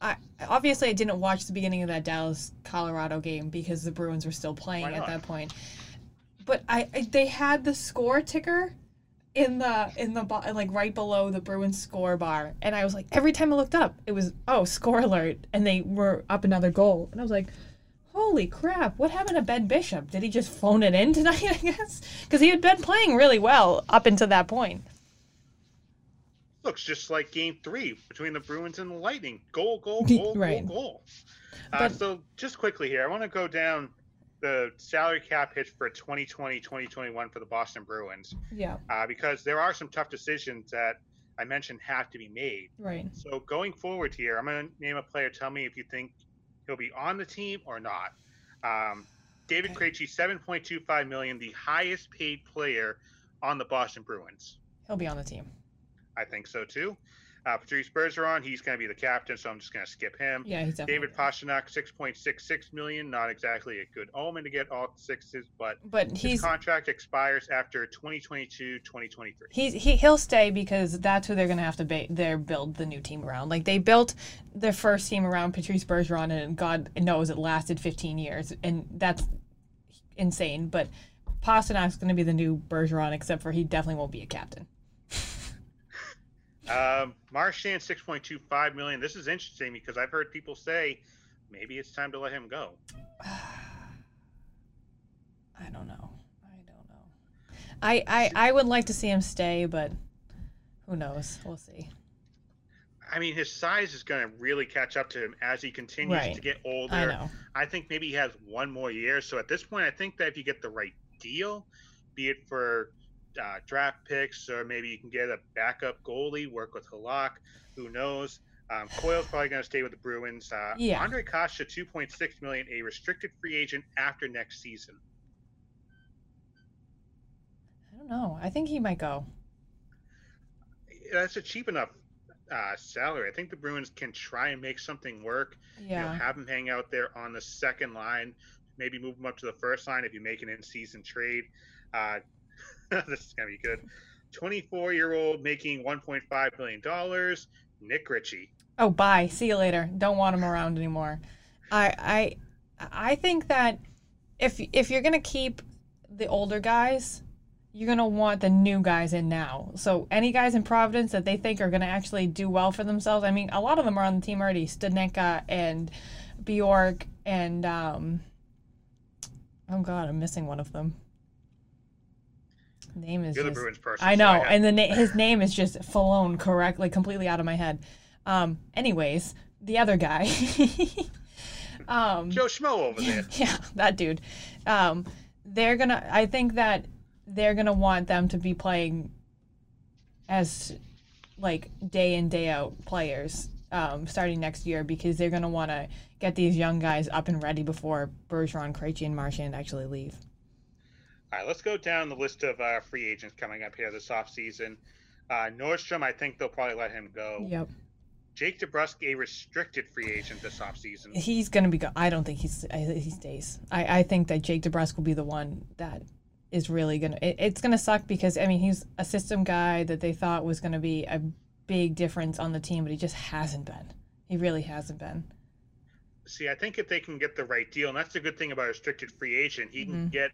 I obviously I didn't watch the beginning of that Dallas Colorado game because the Bruins were still playing at that point. But I, I they had the score ticker in the in the bo- like right below the Bruins score bar and I was like every time I looked up it was oh score alert and they were up another goal and I was like holy crap what happened to Ben Bishop did he just phone it in tonight I guess because he had been playing really well up until that point Looks just like Game Three between the Bruins and the Lightning. Goal, goal, goal, Right. goal, goal. Uh, But- so just quickly here, I want to go down the salary cap hits for 2020, 2021 for the Boston Bruins yeah uh, because there are some tough decisions that I mentioned have to be made. right So going forward here, I'm going to name a player. Tell me if you think he'll be on the team or not. Um, David Okay. Krejci, 7.25 million, the highest paid player on the Boston Bruins. he'll be on the team I think so too. Uh, Patrice Bergeron, he's going to be the captain, so I'm just going to skip him. yeah he's David Pastrnak, 6.66 million, not exactly a good omen to get all sixes, but but his contract expires after 2022, 2023. he's he, he'll stay because that's who they're gonna have to ba- their build the new team around. Like they built their first team around Patrice Bergeron, and God knows it lasted 15 years, and that's insane. But Pastrnak's gonna be the new Bergeron, except for he definitely won't be a captain. Um, Marchand, 6.25 million. This is interesting because I've heard people say maybe it's time to let him go. I don't know. I don't know. I, I I would like to see him stay, but who knows? We'll see. I mean, his size is going to really catch up to him as he continues Right. to get older. I know. I think maybe he has one more year. So at this point, I think that if you get the right deal, be it for uh, draft picks or maybe you can get a backup goalie, work with Halak, who knows. Um, Coyle's probably going to stay with the Bruins. Uh, Yeah. Ondrej Kase, 2.6 million, a restricted free agent after next season. I don't know. I think he might go. That's a cheap enough uh, salary. I think the Bruins can try and make something work. You know, Yeah. have him hang out there on the second line, maybe move him up to the first line if you make an in-season trade. Uh, this is gonna be good. 24 year old making 1.5 million dollars. Nick Ritchie. Oh, bye. See you later. Don't want him around anymore. I I I think that if if you're gonna keep the older guys, you're gonna want the new guys in now. So any guys in Providence that they think are gonna actually do well for themselves. I mean, a lot of them are on the team already. Studnicka and Bjork and um. Oh God, I'm missing one of them. Name is You're the Bruins person. I so know, and the na- his name is just flown correctly, completely out of my head. Um, anyways, the other guy, um, Joe Schmo over there. yeah, that dude. Um, they're gonna. I think that they're gonna want them to be playing as like day in day out players um, starting next year because they're gonna want to get these young guys up and ready before Bergeron, Krejci, and Marchand actually leave. All right, let's go down the list of uh, free agents coming up here this offseason. Uh, Nordstrom, I think they'll probably let him go. Yep, Jake DeBrusk, a restricted free agent this offseason. he's gonna be. Go- I don't think he's. He stays. I, I think that Jake DeBrusk will be the one that is really gonna. It, it's gonna suck because I mean he's a system guy that they thought was gonna be a big difference on the team, but he just hasn't been. He really hasn't been. See, I think if they can get the right deal, and that's the good thing about a restricted free agent, he can Mhm. get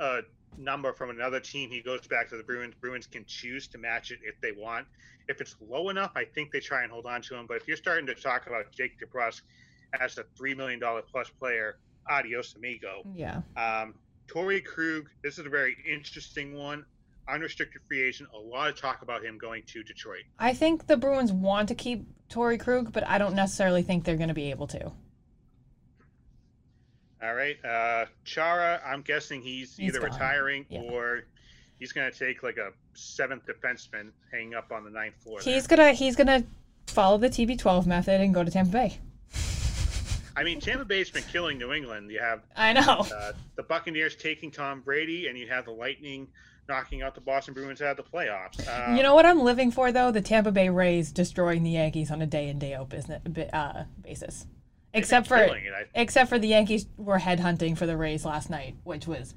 a number from another team. He goes back to the Bruins. Bruins can choose to match it if they want. If it's low enough, I think they try and hold on to him. But if you're starting to talk about Jake DeBrusk as a three million dollar plus player, adios amigo. Yeah. Um, Torrey Krug, this is a very interesting one. Unrestricted free agent. A lot of talk about him going to Detroit. I think the Bruins want to keep Torrey Krug, but I don't necessarily think they're going to be able to. All right. Uh, Chara, I'm guessing he's, He's either gone. retiring Yeah. or he's going to take like a seventh defenseman hanging up on the ninth floor. He's gonna he's gonna follow the TB12 method and go to Tampa Bay. I mean, Tampa Bay's been killing New England. You have I know. uh, the Buccaneers taking Tom Brady, and you have the Lightning knocking out the Boston Bruins out of the playoffs. Um, you know what I'm living for though? The Tampa Bay Rays destroying the Yankees on a day in day out business uh, basis. Except for it. I, except for the Yankees were headhunting for the Rays last night, which was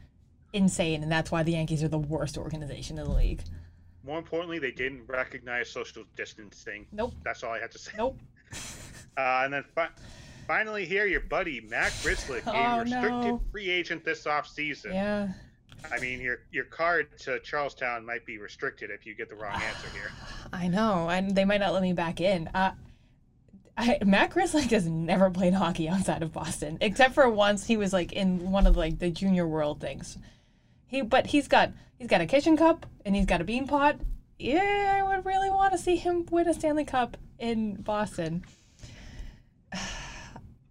insane, and that's why the Yankees are the worst organization in the league. more importantly, they didn't recognize social distancing. Nope. That's all I had to say. Nope. Uh, and then fi- finally, here, your buddy Matt Grzelcyk, a Oh, restricted no. free agent this offseason. Yeah. I mean, your your card to Charlestown might be restricted if you get the wrong answer here. I know, and they might not let me back in. Uh, I, Matt Grizzly has never played hockey outside of Boston, except for once he was like in one of like the junior world things. He, but he's got he's got a kitchen cup and he's got a bean pot. Yeah, I would really want to see him win a Stanley Cup in Boston.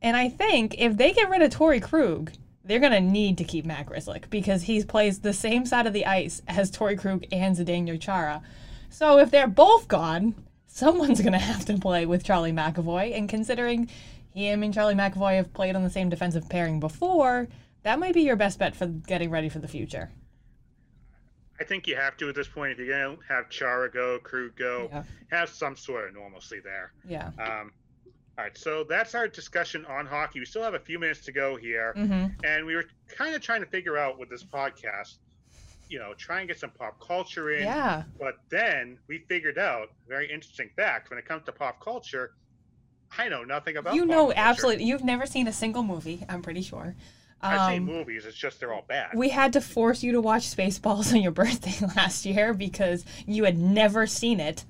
And I think if they get rid of Torrey Krug, they're gonna need to keep Matt Grzelcyk because he plays the same side of the ice as Torrey Krug and Zdeno Chara. So if they're both gone, someone's gonna have to play with Charlie McAvoy. And considering him and Charlie McAvoy have played on the same defensive pairing before, that might be your best bet for getting ready for the future. I think you have to at this point if you're gonna have Chara go, Krug go, Yeah. have some sort of normalcy there. Yeah. Um, all right, so that's our discussion on hockey. We still have a few minutes to go here, Mm-hmm. and we were kind of trying to figure out with this podcast, you know, try and get some pop culture in. Yeah. But then we figured out a very interesting fact when it comes to pop culture. I know nothing about. You know, culture. absolutely. You've never seen a single movie, I'm pretty sure. I've seen Um, movies. It's just they're all bad. we had to force you to watch Spaceballs on your birthday last year because you had never seen it.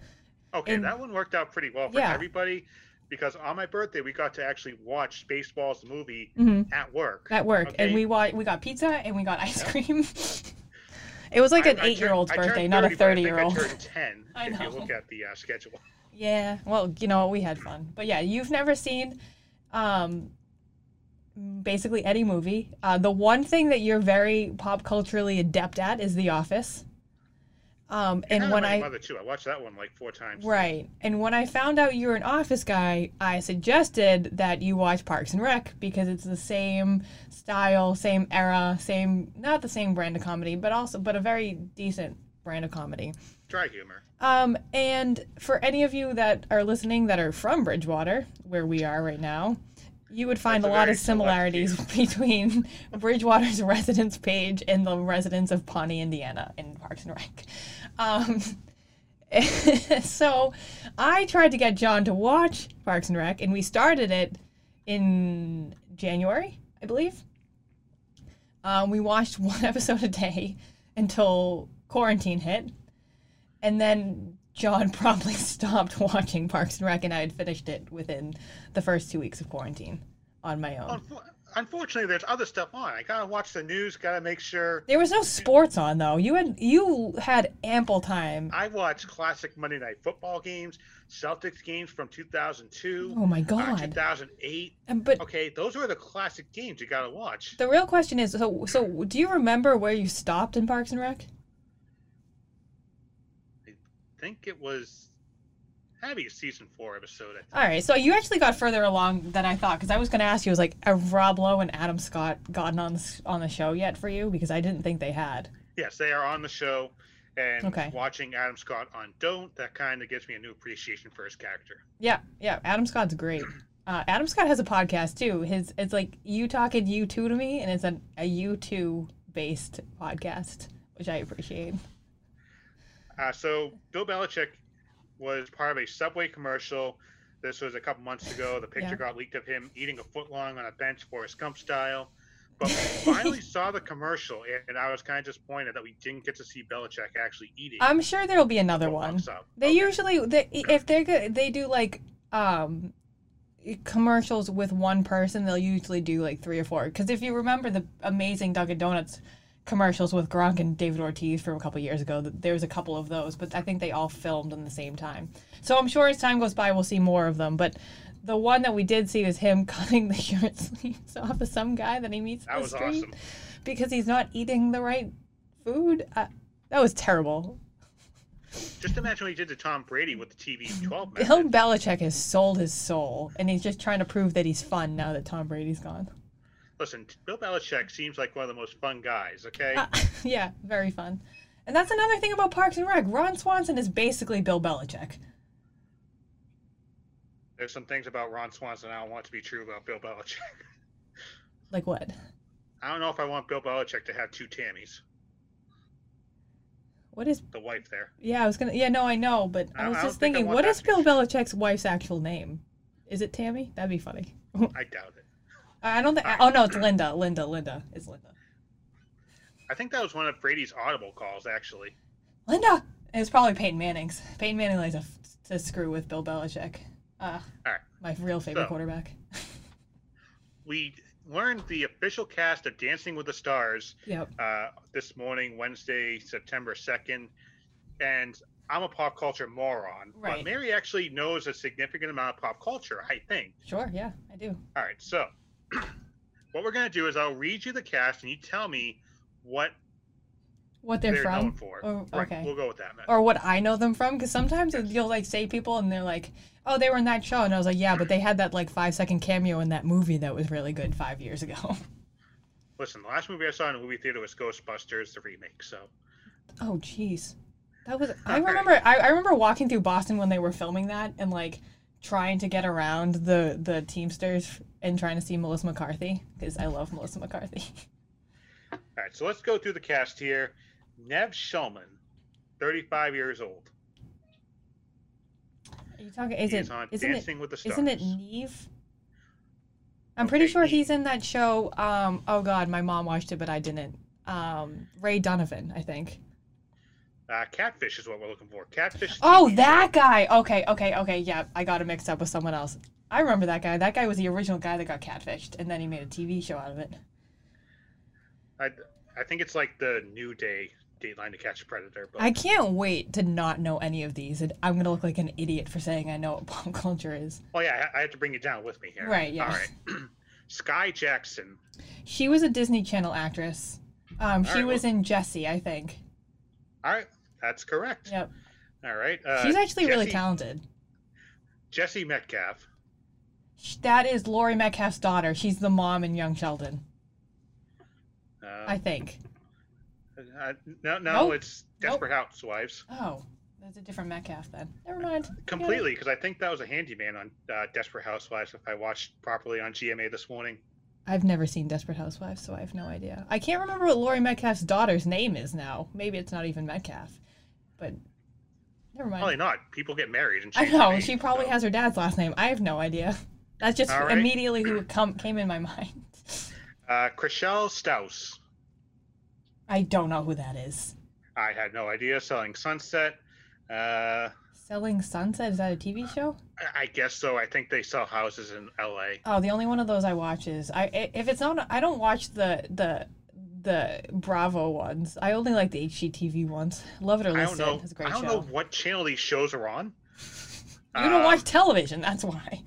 Okay, And- that one worked out pretty well for Yeah. everybody because on my birthday we got to actually watch Spaceballs movie Mm-hmm. at work. At work, and we wa- we got pizza and we got ice cream. it was like an I- I eight-year-old's turned birthday, not a 30, but I think thirty-year-old. I turned ten. I know. if you look at the uh, schedule. Yeah, well, you know, we had fun. But yeah, you've never seen um basically any movie. Uh, the one thing that you're very pop culturally adept at is The Office. Um, and when my I mother too, I watched that one like four times. right, and when I found out you were an Office guy, I suggested that you watch Parks and Rec because it's the same style, same era, same not the same brand of comedy, but also but a very decent brand of comedy. Dry humor. Um, and for any of you that are listening that are from Bridgewater, where we are right now, you would find That's a a lot of similarities between Bridgewater's residence page and the residents of Pawnee, Indiana, in Parks and Rec. Um, so I tried to get John to watch Parks and Rec, and we started it in January, I believe. Um, we watched one episode a day until quarantine hit. And then John promptly stopped watching Parks and Rec, and I had finished it within the first two weeks of quarantine on my own. Unfo- unfortunately, there's other stuff on. I gotta watch the news. Gotta make sure. There was no sports on though. You had you had ample time. I watched classic Monday Night Football games, Celtics games from 2002, Oh my uh, god. 2008. And but Okay, those were the classic games you gotta watch. the real question is so so do you remember where you stopped in Parks and Rec? I think it was had to be a season four episode. I think. All right, so you actually got further along than I thought because I was going to ask you, was like, have Rob Lowe and Adam Scott gotten on the, on the show yet for you? Because I didn't think they had. Yes, they are on the show, and Okay. watching Adam Scott on Don't that kind of gives me a new appreciation for his character. Yeah, yeah, Adam Scott's great. Uh, Adam Scott has a podcast too. His it's like you talking you two to me, and it's a a you two based podcast, which I appreciate. Uh, so Bill Belichick was part of a Subway commercial. This was a couple months ago. The picture Yeah. got leaked of him eating a foot long on a bench, Forrest Gump style. But we finally saw the commercial, and I was kind of disappointed that we didn't get to see Belichick actually eating. I'm sure there'll be another one. They Okay. usually they if they're good they do like um commercials with one person they'll usually do like three or four because if you remember the amazing Dunkin' Donuts commercials with Gronk and David Ortiz from a couple years ago th- there was a couple of those but I think they all filmed in the same time so I'm sure as time goes by we'll see more of them but the one that we did see was him cutting the shirt sleeves off of some guy that he meets in the was street awesome. because he's not eating the right food uh, that was terrible Just imagine what he did to Tom Brady with the TB12 Bill. Belichick has sold his soul, and he's just trying to prove that he's fun now that Tom Brady's gone. Listen, Bill Belichick seems like one of the most fun guys. Okay, Uh, yeah, very fun. And that's another thing about Parks and Rec. Ron Swanson is basically Bill Belichick. there's some things about Ron Swanson I don't want to be true about Bill Belichick. Like what? I don't know if I want Bill Belichick to have two Tammys. What is? The wife there. Yeah, I was gonna. Yeah, no, I know, but I I- was I just don't think I thinking, what is Bill be- Belichick's wife's actual name? Is it Tammy? That'd be funny. I doubt it. I don't think. Oh no, it's Linda. Linda. Linda. It's Linda. I think that was one of Brady's audible calls, actually. Linda. It's probably Peyton Manning's. Peyton Manning likes to, to screw with Bill Belichick. Uh, All right. My real favorite So- quarterback. We learned the official cast of Dancing with the Stars Yep. uh, this morning, Wednesday, September 2nd. And I'm a pop culture moron, Right. but Mary actually knows a significant amount of pop culture, I think. Sure. Yeah, I do. All right, so what we're going to do is I'll read you the cast and you tell me what What they're, they're, from. known for. Oh, right, okay. we'll go with that. Matt. or what I know them from. Because sometimes you'll like say people and they're like, "Oh, they were in that show," and I was like, "Yeah, but they had that like five second cameo in that movie that was really good five years ago." Listen, the last movie I saw in a movie theater was Ghostbusters, the remake. So oh, jeez, that was. I remember. I, I remember walking through Boston when they were filming that and like trying to get around the the Teamsters and trying to see Melissa McCarthy because I love Melissa McCarthy. All right, so let's go through the cast here. Nev Schulman, 35 years old. Are you talking? Is He it? is on Isn't it? Dancing with the Stars. Isn't it Neve? I'm pretty sure Neve. he's in that show. Um, oh God, my mom watched it, but I didn't. Um, Ray Donovan, I think. Uh, Catfish is what we're looking for. Catfish. Oh, TV that guy. Okay, okay, okay. Yeah, I got it mixed up with someone else. I remember that guy. That guy was the original guy that got catfished, and then he made a TV show out of it. I, I think it's like the New Day Dateline to Catch a Predator. But I can't wait to not know any of these. and I'm gonna look like an idiot for saying I know what pop culture is. oh yeah, I, I have to bring it down with me here. Right, yeah. All right. Skai Jackson. She was a Disney Channel actress. Um, she Alright, was in Jessie, I think. All right, that's correct. Yep. All right. Uh, She's actually really talented. Jesse Metcalfe. That is Laurie Metcalf's daughter. She's the mom in Young Sheldon, Uh, I think. uh, no, no, Nope. it's Nope. Desperate Housewives. Oh, that's a different Metcalf then. Never mind. Completely, because I think that was a handyman on uh, Desperate Housewives. If I watched properly on GMA this morning. I've never seen Desperate Housewives, so I have no idea. I can't remember what Laurie Metcalf's daughter's name is now. Maybe it's not even Metcalf, but never mind. Probably not. People get married and I know name, she probably so. has her dad's last name. I have no idea. That's just right. immediately who come came in my mind. Uh, Chrishell Stause. I don't know who that is. I had no idea. Selling Sunset. Uh, Selling Sunset is that a TV show? I- I guess so. I think they sell houses in L.A. Oh, the only one of those I watch is I. i- If it's not, I don't watch the the the Bravo ones. I only like the HGTV ones. Love It or I List don't It. know. It's a great I don't show. know what channel these shows are on. You don't Um, watch television. That's why.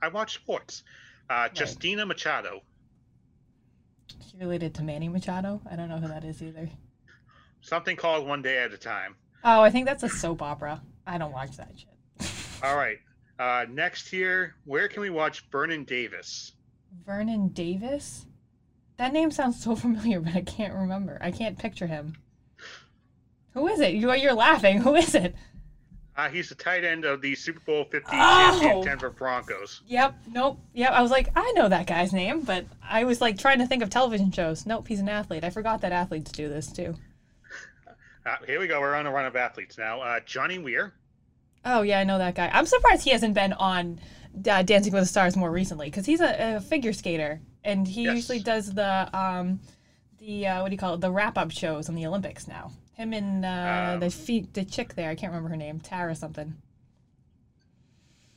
I watch sports. Uh, Justina Machado. She related to Manny Machado. I don't know who that is either. Something called One Day at a Time. Oh, I think that's a soap opera. I don't watch that shit. All right. Uh, next here, where can we watch Vernon Davis? Vernon Davis? That name sounds so familiar, but I can't remember. I can't picture him. Who is it? You, you're laughing. Who is it? Uh, he's the tight end of the Super Bowl 50 Oh! champion Denver Broncos. Yep. Nope. Yep. I was like, I know that guy's name, but I was like trying to think of television shows. Nope, he's an athlete. I forgot that athletes do this too. Uh, here we go. We're on a run of athletes now. Uh, Johnny Weir. Oh yeah, I know that guy. I'm surprised he hasn't been on uh, Dancing with the Stars more recently because he's a, a figure skater and he Yes. usually does the um the uh, what do you call it the wrap up shows on the Olympics now. Him and uh, the Um, feet the chick there I can't remember her name Tara something.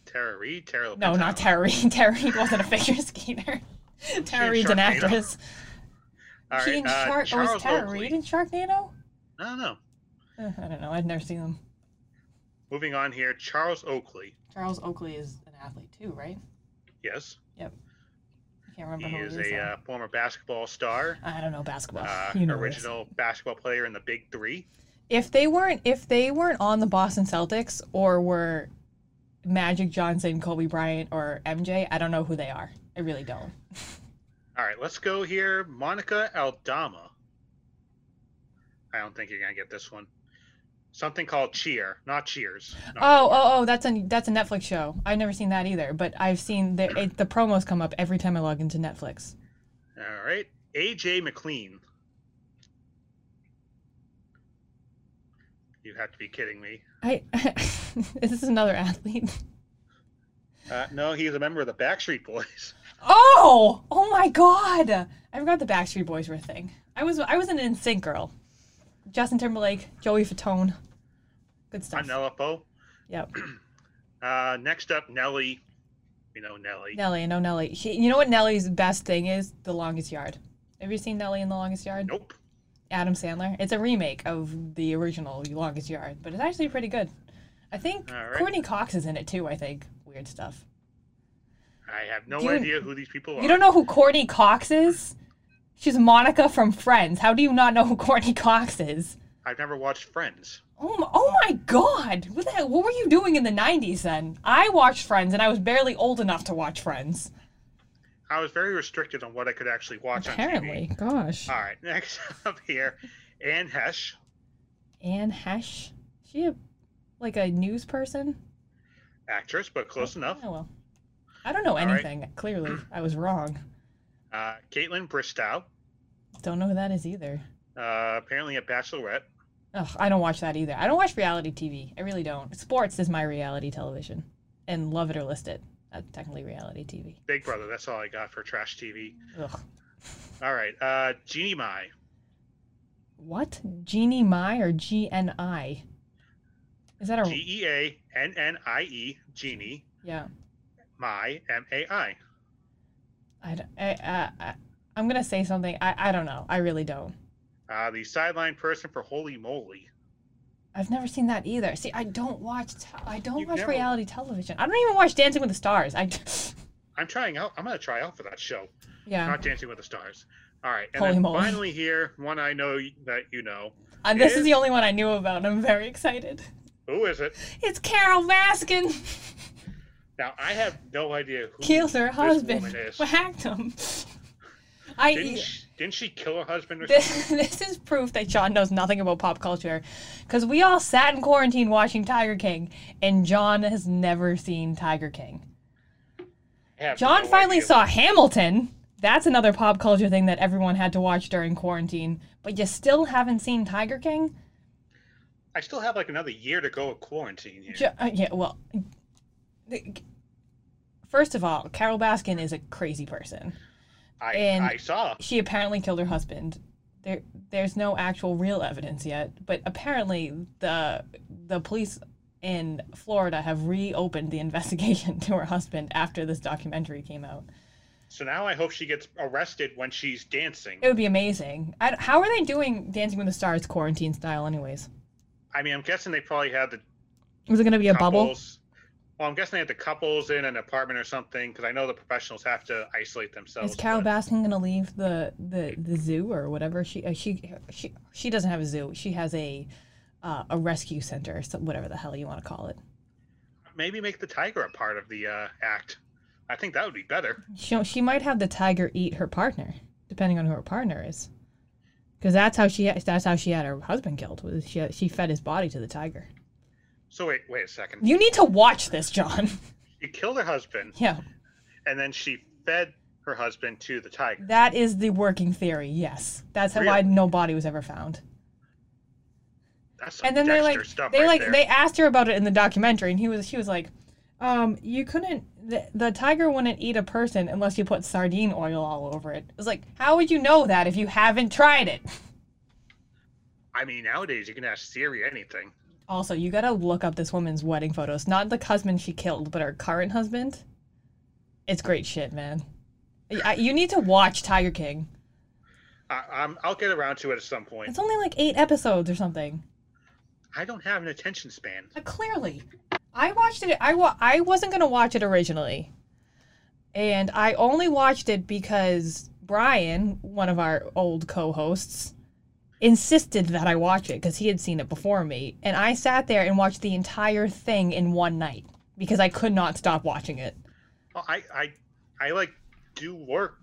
Tara Reid. Tara No, not Tara Reid. Tara Reid wasn't a figure skater. Tara in Reid's an actress. All She right. in Uh, Shark- oh, Charles was Tara Oakley. Reid in Sharknado? I don't know. Uh, I don't know. I've never seen them. Moving on here. Charles Oakley. Charles Oakley is an athlete too, right? Yes. I can't remember He who is it is. a uh, former basketball star. I don't know basketball. Uh, you know original basketball player in the Big Three. If they weren't, if they weren't on the Boston Celtics or were Magic Johnson, Kobe Bryant, or MJ, I don't know who they are. I really don't. All right, let's go here. Monica Aldama. I don't think you're gonna get this one. Something called Cheer, not Cheers. not Oh, Cheer. oh, oh, that's a that's a Netflix show. I've never seen that either, but I've seen the it, the promos come up every time I log into Netflix. All right, AJ McLean. You have to be kidding me. I is this another athlete? Uh, no, he's a member of the Backstreet Boys. Oh, oh my God! I forgot the Backstreet Boys were a thing. I was I was an NSYNC girl. Justin Timberlake, Joey Fatone, good stuff. I'm Poe. Yep, Uh, next up, Nelly. We know Nelly. Nelly. I know Nelly. She, you know what Nelly's best thing is? The Longest Yard. Have you seen Nelly in The Longest Yard? Nope. Adam Sandler. It's a remake of the original Longest Yard, but it's actually pretty good. I think right. Courteney Cox is in it too. I think weird stuff. I have no you- idea who these people are. You don't know who Courteney Cox is? She's Monica from Friends. How do you not know who Courteney Cox is? I've never watched Friends. Oh my, oh my god! What the hell? What were you doing in the '90s then? I watched Friends, and I was barely old enough to watch Friends. I was very restricted on what I could actually watch Apparently, gosh. All right, next up here, Anne Heche. Anne Heche, she a like a news person? actress, but close enough. Oh well, I don't know right. anything. Clearly, I was wrong. Uh, Kaitlyn Bristowe, Don't know who that is either. uh, apparently a bachelorette. Ugh, I don't watch that either. I don't watch reality TV. I really don't. Sports is my reality television, and Love It or List It. That's technically reality TV. Big Brother. That's all I got for trash TV. Ugh. All right, uh, Jeannie Mai. What? Genie Mai or G N I? Is that a G E A N N I E. Genie? yeah? Mai M A I. I, I, I, I I'm gonna say something. I, I don't know. I really don't. Uh, the sideline person for Holey Moley. I've never seen that either. See, I don't watch. Te- I don't You've watch never- reality television. I don't even watch Dancing with the Stars. I I'm trying out. I'm gonna try out for that show. yeah. Not Dancing with the Stars. All right, and Holy then moly. finally here, one I know that you know. Uh, this is is- the only one I knew about. I'm very excited. Who is it? It's Carole Baskin. Now I have no idea who Killed her husband. Whacked him. I. Didn't she, didn't she kill her husband or This, something? this is proof that John knows nothing about pop culture. Because we all sat in quarantine watching Tiger King, and John has never seen Tiger King. John no finally idea. saw Hamilton. That's another pop culture thing that everyone had to watch during quarantine. But you still haven't seen Tiger King? I still have like another year to go of quarantine here. Jo- uh, yeah, well. First of all, Carole Baskin is a crazy person. I and- I saw. she apparently killed her husband. There, there's no actual real evidence yet, but apparently the the police in Florida have reopened the investigation to her husband after this documentary came out. So now I hope she gets arrested when she's dancing. It would be amazing. I, how are they doing Dancing with the Stars quarantine style, anyways? I mean, I'm guessing they probably had the Was it going to be a bubble? Well, I'm guessing they had the couples in an apartment or something because I know the professionals have to isolate themselves. Is Carol but- Baskin going to leave the, the, the zoo or whatever? She uh, she she she doesn't have a zoo. She has a uh, a rescue center, so whatever the hell you want to call it. maybe make the tiger a part of the uh, act. I think that would be better. She she might have the tiger eat her partner, depending on who her partner is. Because that's how she that's how she had her husband killed. Was she she fed his body to the tiger. So wait, wait a second. You need to watch this, John. She killed her husband, yeah, and then she fed her husband to the tiger. that is the working theory. Yes, that's how why no body was ever found. That's and then they like stuff they right like there. they asked her about it in the documentary and he was she was like um you couldn't the, the tiger wouldn't eat a person unless you put sardine oil all over it it was like how would you know that if you haven't tried it I mean, nowadays you can ask Siri anything. Also you gotta look up this woman's wedding photos not the husband she killed but her current husband it's great shit man I, you need to watch tiger king I, I'm, I'll get around to it at some point. it's only like eight episodes or something I don't have an attention span. Uh, clearly, I watched it. I wa- I wasn't gonna watch it originally, and I only watched it because Brian, one of our old co-hosts, insisted that I watch it because he had seen it before me, and I sat there and watched the entire thing in one night because I could not stop watching it. Well, I, I, I like do work,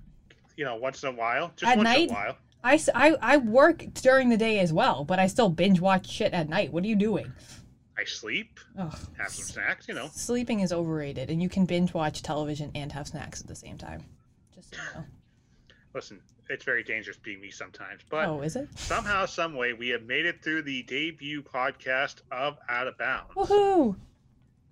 you know, once in a while, just At once night? in a while. I, I, I work during the day as well, but I still binge watch shit at night. What are you doing? I sleep, Ugh. have some snacks, you know. Sleeping is overrated, and you can binge watch television and have snacks at the same time. Just so you know. Listen, it's very dangerous being me sometimes, but oh, is it? somehow, some way, we have made it through the debut podcast of Out of Bounds. Woohoo!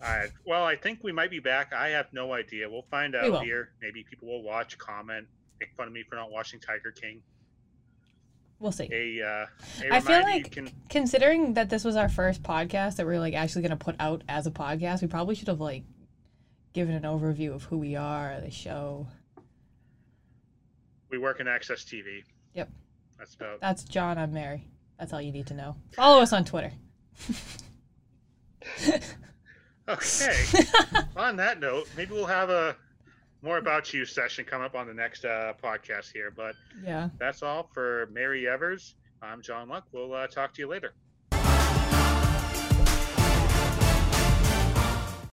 Uh, well, I think we might be back. I have no idea. We'll find We out here. Maybe people will watch, comment, make fun of me for not watching Tiger King. We'll see. A, uh, a I feel like- can Considering that this was our first podcast that we're like actually going to put out as a podcast, we probably should have like given an overview of who we are, the show. We work in Access TV. Yep. That's about. That's John. I'm Mary. That's all you need to know. Follow us on Twitter. Okay. on that note, maybe we'll have a more about you session come up on the next uh, podcast here. But yeah. that's all for Mary Evers. I'm John Luck. We'll uh, talk to you later.